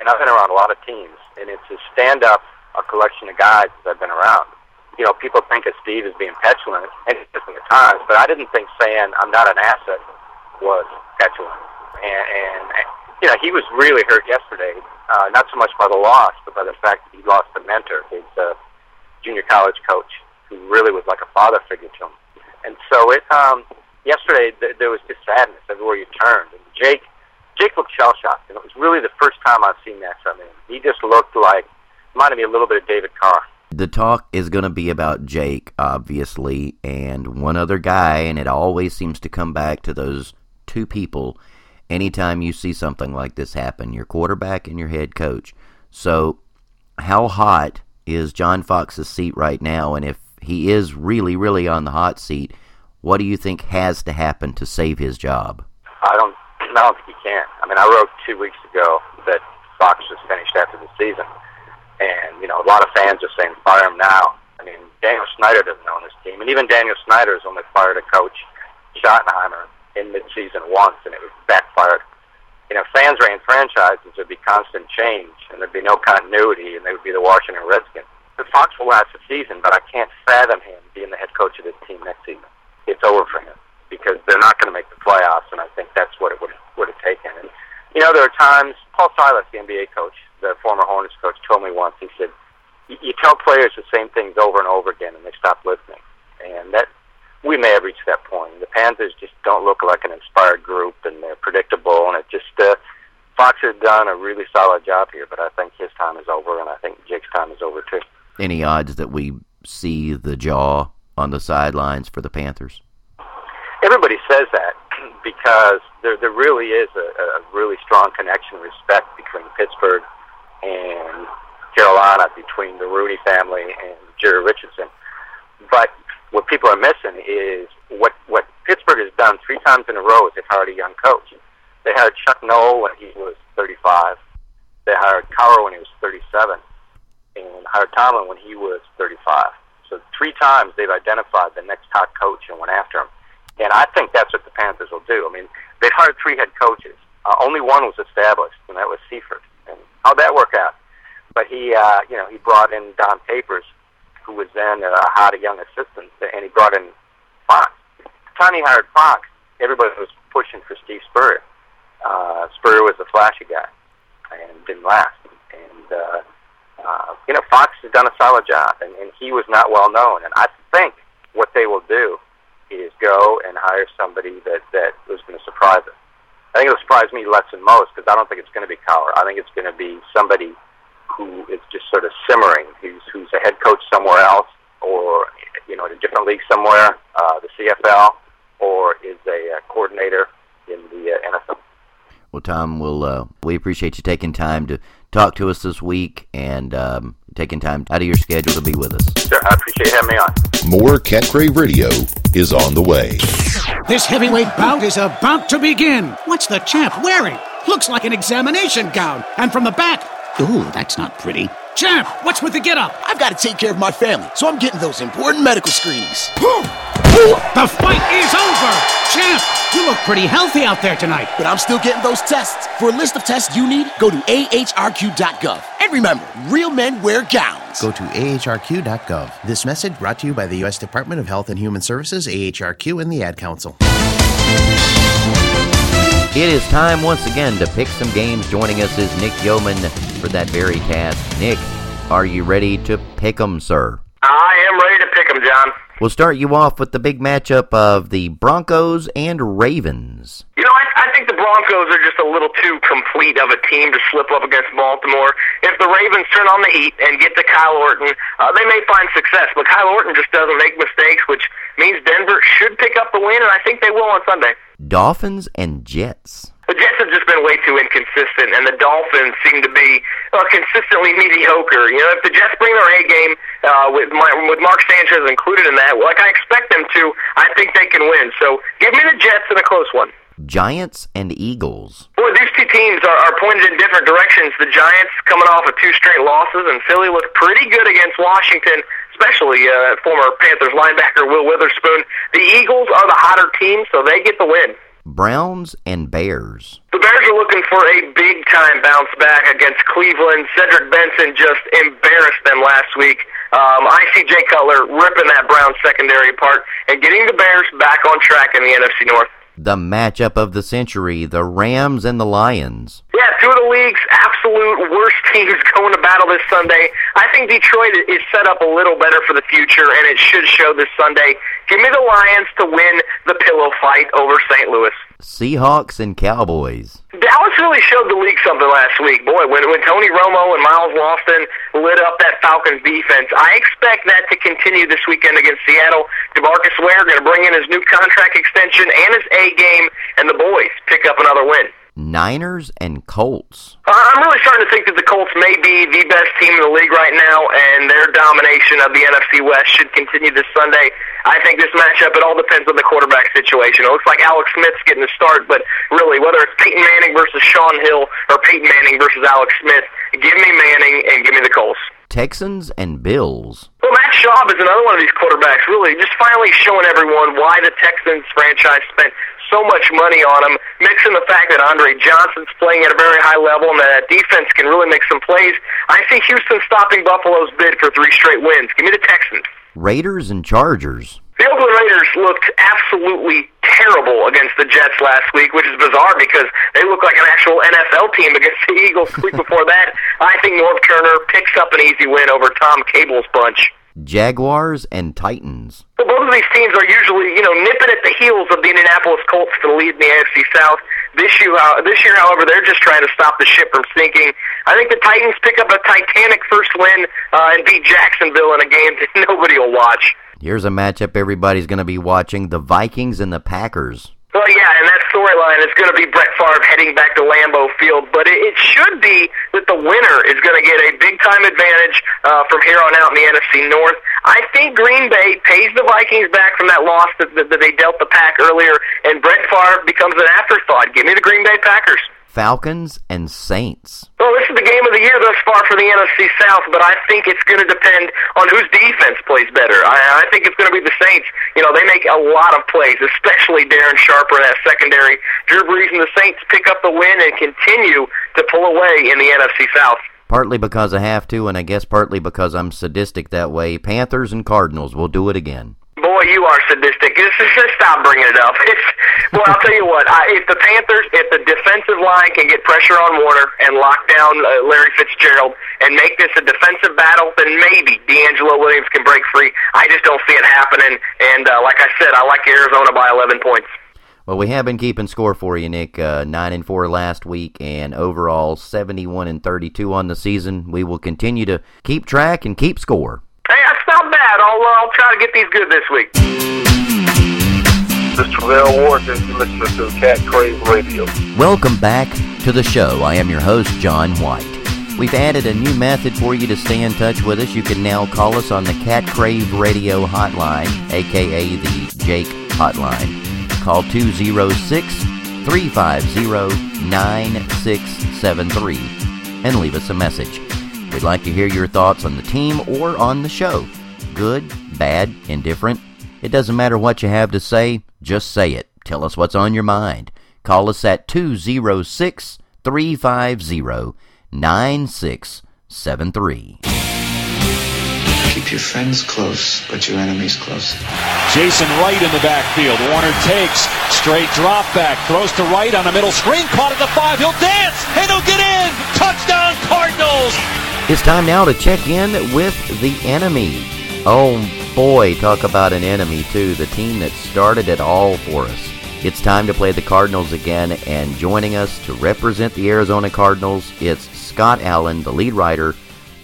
Speaker 17: And I've been around a lot of teams, and it's a stand-up, a collection of guys that I've been around. You know, people think of Steve as being petulant, and is at times, but I didn't think saying I'm not an asset was petulant. And, and you know, he was really hurt yesterday, uh, not so much by the loss, but by the fact that he lost a mentor, his uh, junior college coach, who really was like a father figure to him. And so it, um, yesterday th- there was just sadness everywhere you turned. And Jake, Jake looked shell shocked, and it was really the first time I've seen that from him. He just looked like reminded me a little bit of David Carr.
Speaker 2: The talk is going to be about Jake, obviously, and one other guy, and it always seems to come back to those two people anytime you see something like this happen, your quarterback and your head coach. So, how hot is John Fox's seat right now? And if he is really, really on the hot seat, what do you think has to happen to save his job?
Speaker 17: I don't, I don't think he can. I mean, I wrote two weeks ago that Fox was finished after the season, and you know, a lot of fans are saying fire him now. I mean, Daniel Snyder doesn't own this team, and even Daniel Snyder has only fired a coach, Schottenheimer, in midseason once, and it was backfired. You know, fans ran franchises, there'd be constant change, and there'd be no continuity, and they would be the Washington Redskins. The Fox will last a season, but I can't fathom him being the head coach of this team next season. It's over for him because they're not going to make the playoffs, and I think that's what it would would have taken. And you know, there are times. Paul Silas, the NBA coach, the former Hornets coach, told me once. He said, "You tell players the same things over and over again, and they stop listening." And that we may have reached that point. The Panthers just don't look like an inspired group, and they're predictable. And it just uh, Fox has done a really solid job here, but I think his time is over, and I think Jake's time is over too.
Speaker 2: Any odds that we see the jaw on the sidelines for the Panthers?
Speaker 17: Everybody says that because there there really is a, a really strong connection, respect between Pittsburgh and Carolina, between the Rooney family and Jerry Richardson. But what people are missing is what what Pittsburgh has done three times in a row is they've hired a young coach. They hired Chuck Noll when he was 35. They hired Cowher when he was 37, and hired Tomlin when he was 35. So three times they've identified the next top coach and went after him. And I think that's what the Panthers will do. I mean, they've hired three head coaches. Uh, only one was established, and that was Seifert. And how'd that work out? But he, uh, you know, he brought in Dom Capers who was then uh, a young assistant, and he brought in Fox. The time he hired Fox, everybody was pushing for Steve Spurrier. Uh, Spurrier was a flashy guy and didn't last. And uh, uh, you know, Fox has done a solid job, and, and he was not well known. And I think what they will do is go and hire somebody that that was going to surprise us. I think it'll surprise me less than most because I don't think it's going to be Cowher. I think it's going to be somebody who is just sort of simmering, who's who's a head coach somewhere else, or you know, in a different league somewhere, uh, the CFL, or is a uh, coordinator in the uh, NFL.
Speaker 2: Well, Tom, we'll, uh, we appreciate you taking time to talk to us this week and um, taking time out of your schedule to be with us.
Speaker 17: Sure, I appreciate you having me on.
Speaker 3: More Cat Crave Radio is on the way.
Speaker 15: This heavyweight bout is about to begin. What's the champ wearing? Looks like an examination gown. And from the back, ooh, that's not pretty. Champ, what's with the get up?
Speaker 18: I've got to take care of my family, so I'm getting those important medical screenings.
Speaker 15: The fight is over! Champ, you look pretty healthy out there tonight.
Speaker 18: But I'm still getting those tests. For a list of tests you need, go to ahrq.gov. And remember, real men wear gowns.
Speaker 19: Go to ahrq.gov. This message brought to you by the U.S. Department of Health and Human Services, AHRQ, and the Ad Council.
Speaker 2: It is time once again to pick some games. Joining us is Nick Yeoman for that very task. Nick, are you ready to pick pick 'em, sir?
Speaker 13: I am ready to pick pick 'em, John.
Speaker 2: We'll start you off with the big matchup of the Broncos and Ravens.
Speaker 13: You know, I, I think the Broncos are just a little too complete of a team to slip up against Baltimore. If the Ravens turn on the heat and get to Kyle Orton, uh, they may find success. But Kyle Orton just doesn't make mistakes, which means Denver should pick up the win, and I think they will on Sunday.
Speaker 2: Dolphins and Jets.
Speaker 13: The Jets have just been way too inconsistent, and the Dolphins seem to be uh, consistently mediocre. You know, if the Jets bring their A game uh, with my, with Mark Sanchez included in that, like I expect them to, I think they can win. So give me the Jets in a close one.
Speaker 2: Giants and Eagles.
Speaker 13: Boy, these two teams are, are pointed in different directions. The Giants coming off of two straight losses, and Philly looked pretty good against Washington, especially uh, former Panthers linebacker Will Witherspoon. The Eagles are the hotter team, so they get the win.
Speaker 2: Browns and Bears.
Speaker 13: The Bears are looking for a big time bounce back against Cleveland. Cedric Benson just embarrassed them last week. Um, I see Jay Cutler ripping that Browns secondary apart and getting the Bears back on track in the NFC North.
Speaker 2: The matchup of the century, the Rams and the Lions.
Speaker 13: Yeah, two of the league's absolute worst teams going to battle this Sunday. I think Detroit is set up a little better for the future, and it should show this Sunday. Give me the Lions to win the pillow fight over St. Louis.
Speaker 2: Seahawks and Cowboys.
Speaker 13: Dallas really showed the league something last week. Boy, when, when Tony Romo and Miles Lofton lit up that Falcons defense, I expect that to continue this weekend against Seattle. DeMarcus Ware going to bring in his new contract extension and his A game, and the boys pick up another win.
Speaker 2: Niners and Colts.
Speaker 13: Uh, I'm really starting to think that the Colts may be the best team in the league right now, and their domination of the NFC West should continue this Sunday. I think this matchup, it all depends on the quarterback situation. It looks like Alex Smith's getting the start, but really, whether it's Peyton Manning versus Shaun Hill or Peyton Manning versus Alex Smith, give me Manning and give me the Colts.
Speaker 2: Texans and Bills.
Speaker 13: Well, Matt Schaub is another one of these quarterbacks, really, just finally showing everyone why the Texans franchise spent so much money on him, mixing the fact that Andre Johnson's playing at a very high level and that defense can really make some plays. I see Houston stopping Buffalo's bid for three straight wins. Give me the Texans.
Speaker 2: Raiders and Chargers.
Speaker 13: The Oakland Raiders looked absolutely terrible against the Jets last week, which is bizarre because they look like an actual NFL team against the Eagles the week before that. I think Norv Turner picks up an easy win over Tom Cable's bunch.
Speaker 2: Jaguars and Titans.
Speaker 13: Well, both of these teams are usually, you know, nipping at the heels of the Indianapolis Colts to lead in the AFC South. This year, uh, this year, however, they're just trying to stop the ship from sinking. I think the Titans pick up a Titanic first win uh, and beat Jacksonville in a game that nobody will watch.
Speaker 2: Here's a matchup everybody's going to be watching: the Vikings and the Packers.
Speaker 13: Well, yeah, and that storyline is going to be Brett Favre heading back to Lambeau Field, but it, it should be that the winner is going to get a big time advantage uh, from here on out in the NFC North. I think Green Bay pays the Vikings back from that loss that, that, that they dealt the Pack earlier, and Brett Favre becomes an afterthought. Give me the Green Bay Packers.
Speaker 2: Falcons and Saints.
Speaker 13: Well, this is the game of the year thus far for the NFC South, but I think it's going to depend on whose defense plays better. I, I think it's going to be the Saints. You know, they make a lot of plays, especially Darren Sharper in that secondary. Drew Brees and the Saints pick up the win and continue to pull away in the NFC South.
Speaker 2: Partly because I have to, and I guess partly because I'm sadistic that way. Panthers and Cardinals will do it again.
Speaker 13: Boy, you are sadistic. Just, just stop bringing it up. It's, well, I'll tell you what. I, if the Panthers, if the defensive line can get pressure on Warner and lock down uh, Larry Fitzgerald and make this a defensive battle, then maybe DeAngelo Williams can break free. I just don't see it happening. And uh, like I said, I like Arizona by 11 points.
Speaker 2: Well, we have been keeping score for you, Nick. Uh, Nine and four last week, and overall seventy-one and thirty-two on the season. We will continue to keep track and keep score.
Speaker 13: Hey, that's not bad. I'll, uh, I'll I'll try to get these good this week.
Speaker 20: This is Travell Ward, and you're listening to Cat Crave Radio.
Speaker 2: Welcome back to the show. I am your host, John White. We've added a new method for you to stay in touch with us. You can now call us on the Cat Crave Radio hotline, aka the Jake hotline. Call 206 350 9673 and leave us a message. We'd like to hear your thoughts on the team or on the show. Good, bad, indifferent. It doesn't matter what you have to say, just say it. Tell us what's on your mind. Call us at 206 350 9673.
Speaker 21: Keep your friends close, but your enemies closer.
Speaker 4: Jason Wright in the backfield. Warner takes. Straight drop back. Throws to right on the middle screen. Caught at the five. He'll dance and he'll get in. Touchdown Cardinals.
Speaker 2: It's time now to check in with the enemy. Oh boy, talk about an enemy too. The team that started it all for us. It's time to play the Cardinals again, and joining us to represent the Arizona Cardinals, it's Scott Allen, the lead writer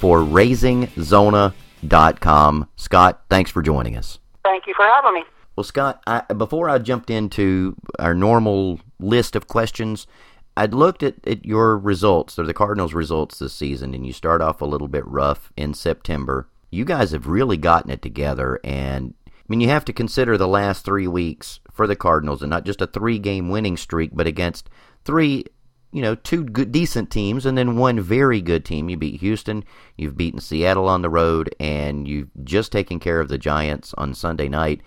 Speaker 2: for RaisingZona.com. Scott, thanks for joining us.
Speaker 22: Thank you for having me.
Speaker 2: Well, Scott, I, before I jumped into our normal list of questions, I'd looked at, at your results, or the Cardinals' results this season, and you start off a little bit rough in September. You guys have really gotten it together, and I mean, you have to consider the last three weeks for the Cardinals, and not just a three-game winning streak, but against three, you know, two good, decent teams, and then one very good team. You beat Houston, you've beaten Seattle on the road, and you've just taken care of the Giants on Sunday night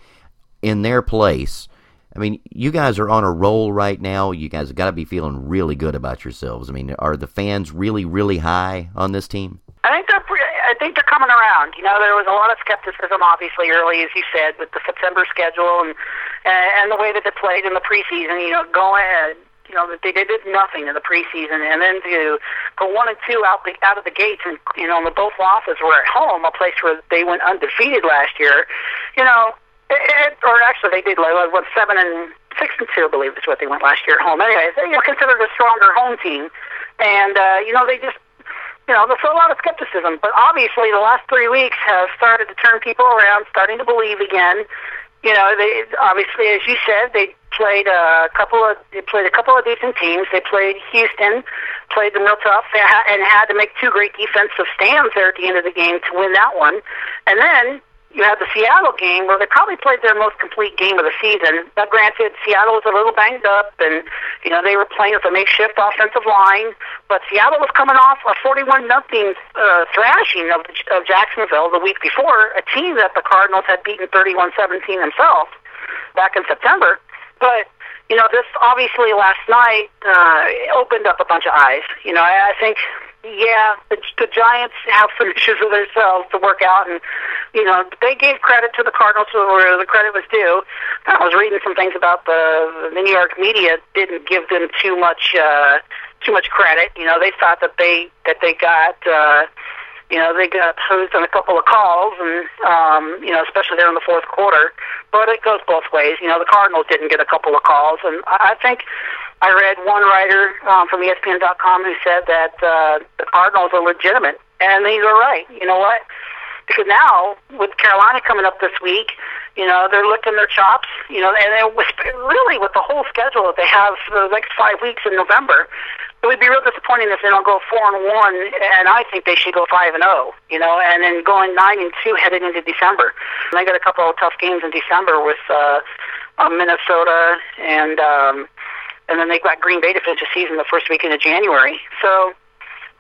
Speaker 2: in their place. I mean, you guys are on a roll right now. You guys got to be feeling really good about yourselves. I mean, are the fans really, really high on this team?
Speaker 22: I think they're pre- I think they're coming around. You know, there was a lot of skepticism, obviously, early, as you said, with the September schedule and and the way that they played in the preseason. You know, go ahead. You know, they did nothing in the preseason, and then to go one and two out the out of the gates, and you know, the both losses were at home, a place where they went undefeated last year. You know, it, or actually they did like what seven and six and two, I believe is what they went last year at home. Anyways, they were considered a stronger home team, and uh, you know they just you know there's a lot of skepticism. But obviously the last three weeks have started to turn people around, starting to believe again. You know, they obviously, as you said, they played a couple of they played a couple of decent teams. They played Houston, played them real and had to make two great defensive stands there at the end of the game to win that one. And then you had the Seattle game where they probably played their most complete game of the season. Now, granted, Seattle was a little banged up, and you know they were playing with a makeshift offensive line. But Seattle was coming off a 41 nothing uh, thrashing of, of Jacksonville the week before, a team that the Cardinals had beaten 31-17 themselves back in September. But you know, this obviously last night uh, opened up a bunch of eyes. You know, I, I think yeah, the, the Giants have some issues with themselves to work out, and you know they gave credit to the Cardinals where the credit was due. I was reading some things about the the New York media didn't give them too much uh, too much credit. You know, they thought that they that they got. Uh, you know, they got posed on a couple of calls, and um, you know, especially there in the fourth quarter. But it goes both ways. You know, the Cardinals didn't get a couple of calls, and I think I read one writer um, from ESPN.com who said that uh, the Cardinals are legitimate, and they are right. You know what? Because now with Carolina coming up this week, you know they're licking their chops. You know, and it was really with the whole schedule that they have for the next five weeks in November, it would be real disappointing if they don't go four and one. And I think they should go five and zero. You know, and then going nine and two heading into December. And they got a couple of tough games in December with uh, uh, Minnesota and. Um, and then they got Green Bay to finish the season the first weekend of January. So,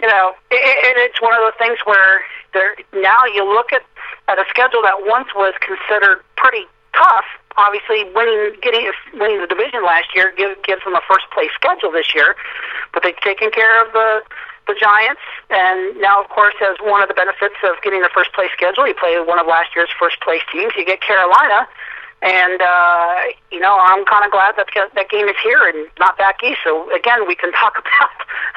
Speaker 22: you know, it, it, it's one of those things where there now you look at at a schedule that once was considered pretty tough. Obviously, winning getting winning the division last year gives gives them a first place schedule this year, but they've taken care of the the Giants, and now, of course, as one of the benefits of getting the first place schedule, you play one of last year's first place teams. You get Carolina, and uh, you know, I'm kind of glad that that game is here and not back east. So again, we can talk about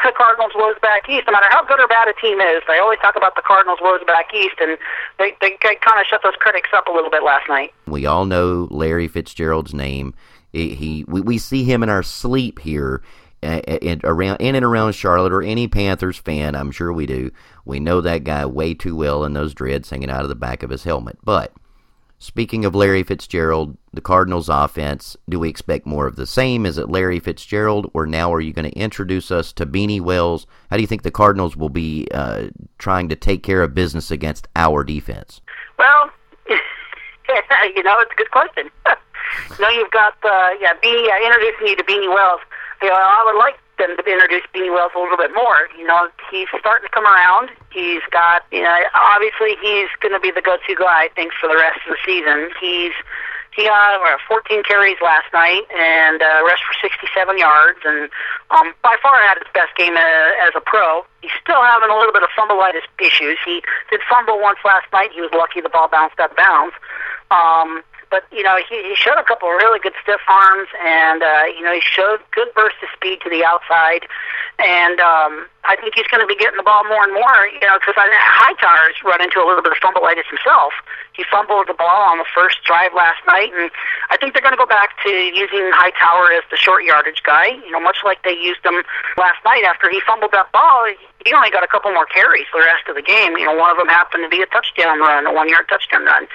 Speaker 22: the Cardinals' woes back east. No matter how good or bad a team is, they always talk about the Cardinals' woes back east, and they they kind of shut those critics up a little bit last night.
Speaker 2: We all know Larry Fitzgerald's name. He, he we, we see him in our sleep here. In, around in and around Charlotte, or any Panthers fan, I'm sure we do. We know that guy way too well, and those dreads hanging out of the back of his helmet. But Speaking of Larry Fitzgerald, the Cardinals offense, do we expect more of the same? Is it Larry Fitzgerald, or now are you going to introduce us to Beanie Wells? How do you think the Cardinals will be uh, trying to take care of business against our defense?
Speaker 22: Well, you know, it's a good question. know, you've got uh, yeah, Beanie uh, introducing you to Beanie Wells. You know, I would like them to introduce Beanie Wells a little bit more. You know, he's starting to come around. He's got, you know, obviously he's going to be the go-to guy, I think, for the rest of the season. He's he got uh, 14 carries last night and uh, rushed for 67 yards, and um, by far had his best game uh, as a pro. He's still having a little bit of fumbleitis issues. He did fumble once last night. He was lucky the ball bounced out of bounds. Um, but you know he, he showed a couple of really good stiff arms, and uh, you know he showed good burst of speed to the outside, and um, I think he's going to be getting the ball more and more. You know, because Hightower's run into a little bit of fumbleitis himself. He fumbled the ball on the first drive last night, and I think they're going to go back to using Hightower as the short yardage guy. You know, much like they used him last night after he fumbled that ball. He only got a couple more carries the rest of the game. You know, one of them happened to be a touchdown run, a one-yard touchdown run.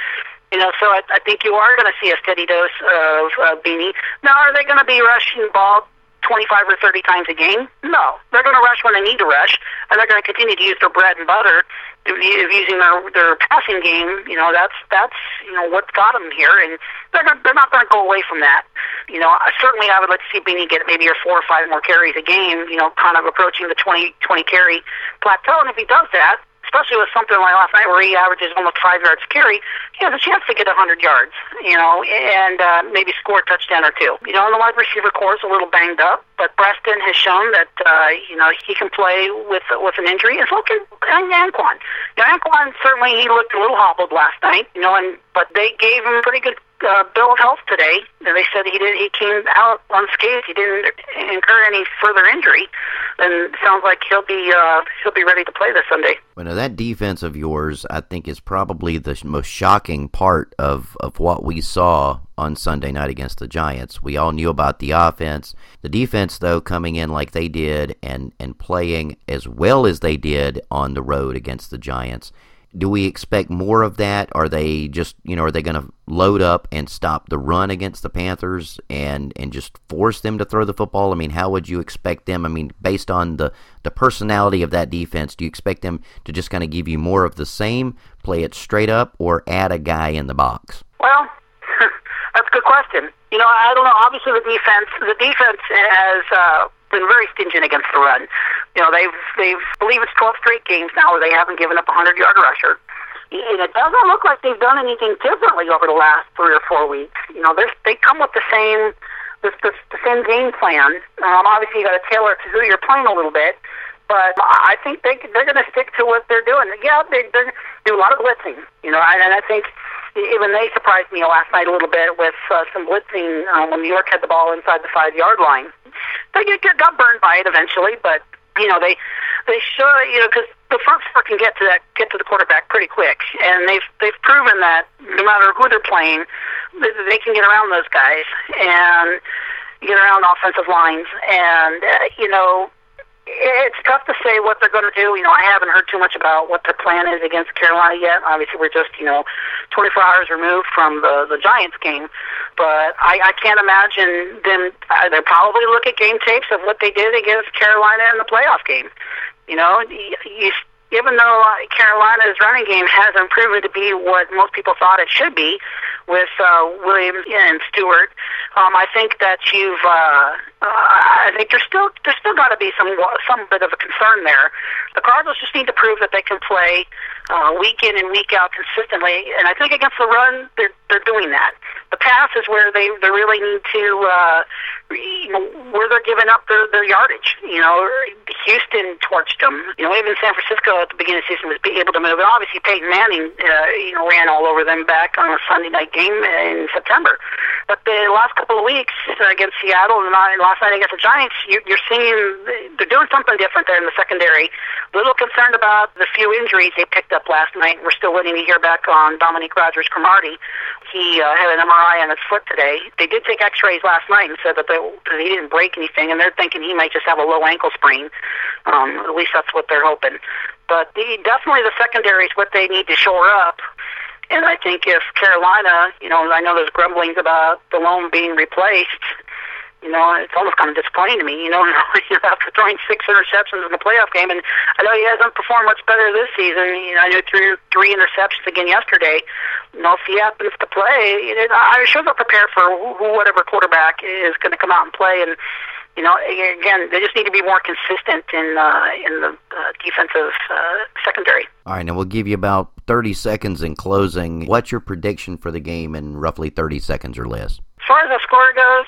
Speaker 22: You know, so I, I think you are going to see a steady dose of uh, Beanie. Now, are they going to be rushing ball 25 or 30 times a game? No. They're going to rush when they need to rush, and they're going to continue to use their bread and butter of using their their passing game. You know, that's that's you know what got them here, and they're not, they're not going to go away from that. You know, certainly I would like to see Beanie get maybe four or five more carries a game. You know, kind of approaching the 20 20 carry plateau, and if he does that, especially with something like last night where he averages almost five yards carry, he has a chance to get a 100 yards, you know, and uh, maybe score a touchdown or two. You know, and the wide receiver core is a little banged up, but Breaston has shown that, uh, you know, he can play with with an injury, and so can and Anquan. You know, Anquan certainly he looked a little hobbled last night, you know, and but they gave him pretty good uh, bill of health today. And they said he did. He came out unscathed. He didn't incur any further injury, and sounds like he'll be uh, he'll be ready to play this Sunday.
Speaker 2: Well, that defense of yours, I think, is probably the most shocking part of of what we saw on Sunday night against the Giants. We all knew about the offense. The defense, though, coming in like they did and and playing as well as they did on the road against the Giants do we expect more of that? Are they just, you know, are they going to load up and stop the run against the Panthers and and just force them to throw the football? I mean, how would you expect them? I mean, based on the the personality of that defense, do you expect them to just kind of give you more of the same, play it straight up, or add a guy in the box?
Speaker 22: Well, that's a good question. You know, I don't know. Obviously, the defense, the defense has. Uh, been very stingent against the run. You know, they've they've believe it's 12 straight games now where they haven't given up a 100 yard rusher. And it doesn't look like they've done anything differently over the last three or four weeks. You know, they they come with the same the, the, the same game plan. Um, obviously, you got to tailor it to who you're playing a little bit. But I think they they're going to stick to what they're doing. Yeah, they they do a lot of blitzing. You know, and I think even they surprised me last night a little bit with uh, some blitzing uh, when New York had the ball inside the five yard line they get, get got burned by it eventually, but you know they they should you know because the front four can get to that get to the quarterback pretty quick, and they've they've proven that no matter who they're playing, they, they can get around those guys and get around offensive lines, and uh, you know it's tough to say what they're going to do. You know, I haven't heard too much about what their plan is against Carolina yet. Obviously, we're just you know 24 hours removed from the the Giants game, but I, I can't imagine them. Uh, they probably look at game tapes of what they did against Carolina in the playoff game. You know, you, you even though uh, Carolina's running game hasn't proven to be what most people thought it should be with uh, Williams and Stewart, um, I think that you've. Uh, uh, I think there's still there's still got to be some some bit of a concern there. The Cardinals just need to prove that they can play uh, week in and week out consistently, and I think against the run they're they're doing that. The pass is where they they really need to. Uh, where they're giving up their, their yardage. You know, Houston torched them. You know, even San Francisco at the beginning of the season was able to move. And obviously, Peyton Manning, uh, you know, ran all over them back on a Sunday night game in September. But the last couple of weeks against Seattle and last night against the Giants, you, you're seeing they're doing something different there in the secondary. A little concerned about the few injuries they picked up last night. We're still waiting to hear back on Dominique Rodgers Cromartie. He uh, had an MRI on his foot today. They did take X-rays last night and said that they, that he didn't break anything, and they're thinking he might just have a low ankle sprain. Um, at least that's what they're hoping. But the, definitely the secondary is what they need to shore up And I think if Carolina, you know, I know there's grumblings about Delhomme being replaced. You know, it's almost kind of disappointing to me. You know, after throwing six interceptions in the playoff game, and I know he hasn't performed much better this season. You know, I know three three interceptions again yesterday. You know, if he happens to play, I'm sure they'll prepare for whatever quarterback is going to come out and play. And you know, again, they just need to be more consistent in uh, in the uh, defensive uh, secondary.
Speaker 2: All right, now we'll give you about 30 seconds in closing. What's your prediction for the game in roughly 30 seconds or less?
Speaker 22: As far as the score goes,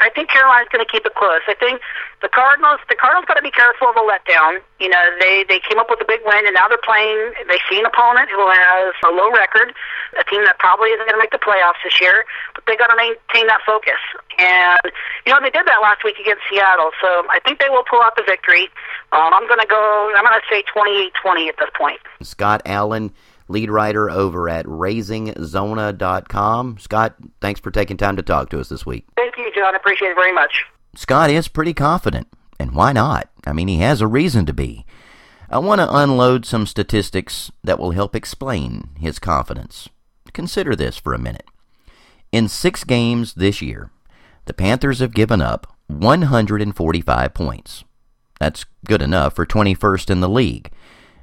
Speaker 22: I think Carolina's going to keep it close. I think the Cardinals, the Cardinals got to be careful of a letdown. You know, they they came up with a big win, and now they're playing. They see an opponent who has a low record, a team that probably isn't going to make the playoffs this year, but they got to maintain that focus. And you know, they did that last week against Seattle, so I think they will pull out the victory. Um, I'm going to go. I'm going to say 28-20 at this point.
Speaker 2: Scott Allen lead writer over at raisingzona.com. Scott, thanks for taking time to talk to us this week.
Speaker 22: Thank you, John. I appreciate it very much.
Speaker 2: Scott is pretty confident, and why not? I mean, he has a reason to be. I want to unload some statistics that will help explain his confidence. Consider this for a minute. In six games this year, the Panthers have given up 145 points. That's good enough for 21st in the league.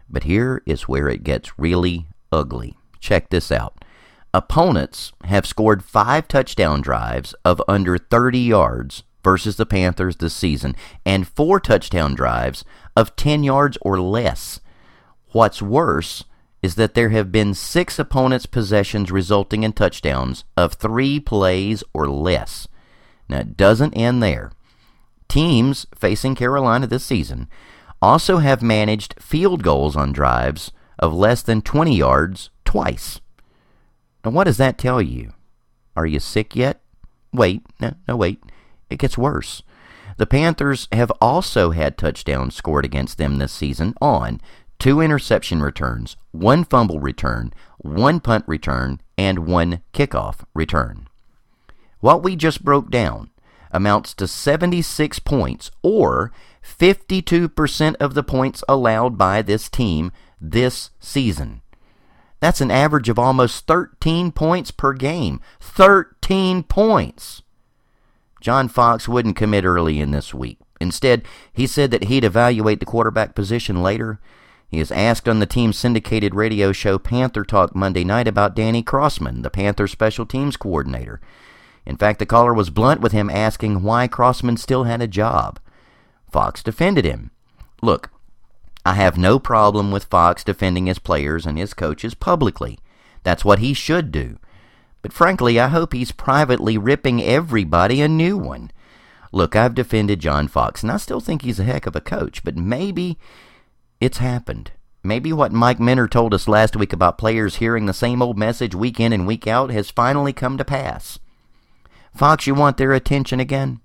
Speaker 2: But here is where it gets really ugly. Check this out. Opponents have scored five touchdown drives of under 30 yards versus the Panthers this season, and four touchdown drives of 10 yards or less. What's worse is that there have been six opponents' possessions resulting in touchdowns of three plays or less. Now, it doesn't end there. Teams facing Carolina this season also have managed field goals on drives of less than 20 yards twice. Now, what does that tell you? Are you sick yet? Wait, no, no, wait. It gets worse. The Panthers have also had touchdowns scored against them this season on two interception returns, one fumble return, one punt return, and one kickoff return. What we just broke down amounts to 76 points, or 52% of the points allowed by this team this season. That's an average of almost 13 points per game. 13 points! John Fox wouldn't commit early in this week. Instead, he said that he'd evaluate the quarterback position later. He is asked on the team's syndicated radio show Panther Talk Monday night about Danny Crossman, the Panther special teams coordinator. In fact, the caller was blunt with him asking why Crossman still had a job. Fox defended him. Look, I have no problem with Fox defending his players and his coaches publicly. That's what he should do. But frankly, I hope he's privately ripping everybody a new one. Look, I've defended John Fox, and I still think he's a heck of a coach, but maybe it's happened. Maybe what Mike Minner told us last week about players hearing the same old message week in and week out has finally come to pass. Fox, you want their attention again?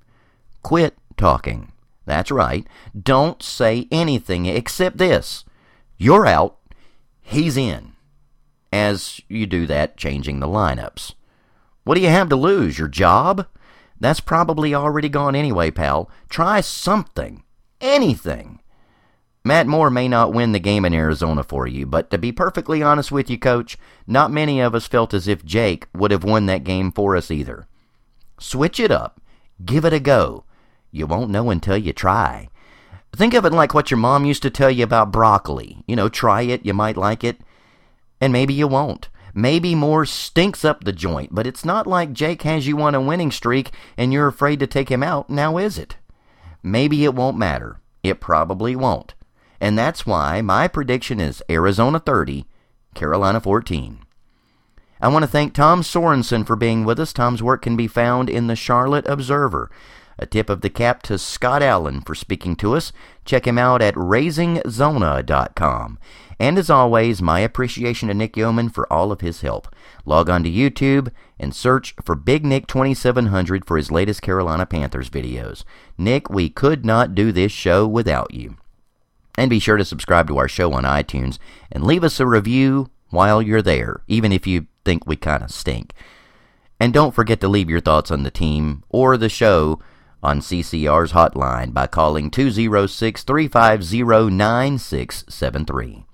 Speaker 2: Quit talking. That's right. Don't say anything except this. You're out. He's in. As you do that, changing the lineups. What do you have to lose? Your job? That's probably already gone anyway, pal. Try something. Anything. Matt Moore may not win the game in Arizona for you, but to be perfectly honest with you, coach, not many of us felt as if Jake would have won that game for us either. Switch it up. Give it a go. You won't know until you try. Think of it like what your mom used to tell you about broccoli. You know, try it, you might like it, and maybe you won't. Maybe Moore stinks up the joint, but it's not like Jake has you on a winning streak and you're afraid to take him out, now is it? Maybe it won't matter. It probably won't. And that's why my prediction is Arizona 30, Carolina 14. I want to thank Tom Sorensen for being with us. Tom's work can be found in the Charlotte Observer. A tip of the cap to Scott Allen for speaking to us. Check him out at raisingzona.com. And as always, my appreciation to Nick Yeoman for all of his help. Log on to YouTube and search for Big Nick 2700 for his latest Carolina Panthers videos. Nick, we could not do this show without you. And be sure to subscribe to our show on iTunes and leave us a review while you're there, even if you think we kind of stink. And don't forget to leave your thoughts on the team or the show on CCR's hotline by calling 206 350 9673.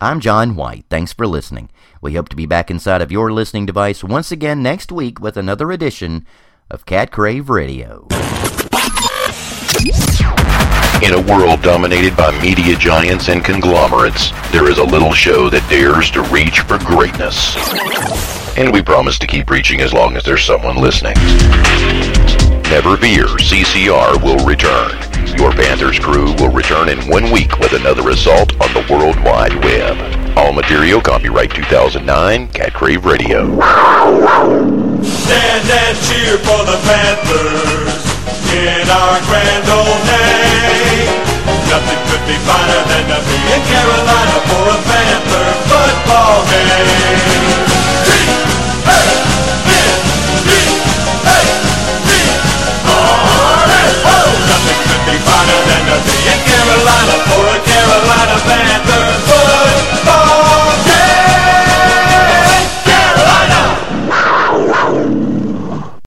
Speaker 2: I'm John White. Thanks for listening. We hope to be back inside of your listening device once again next week with another edition of Cat Crave Radio.
Speaker 3: In a world dominated by media giants and conglomerates, there is a little show that dares to reach for greatness. And we promise to keep reaching as long as there's someone listening. Never fear, CCR will return. Your Panthers crew will return in one week with another assault on the World Wide Web. All material copyright 2009, Cat Crave Radio.
Speaker 23: Stand and cheer for the Panthers in our grand old day. Nothing could be finer than to be in Carolina for a Panther football game. finer than the sea in Carolina for a Carolina band.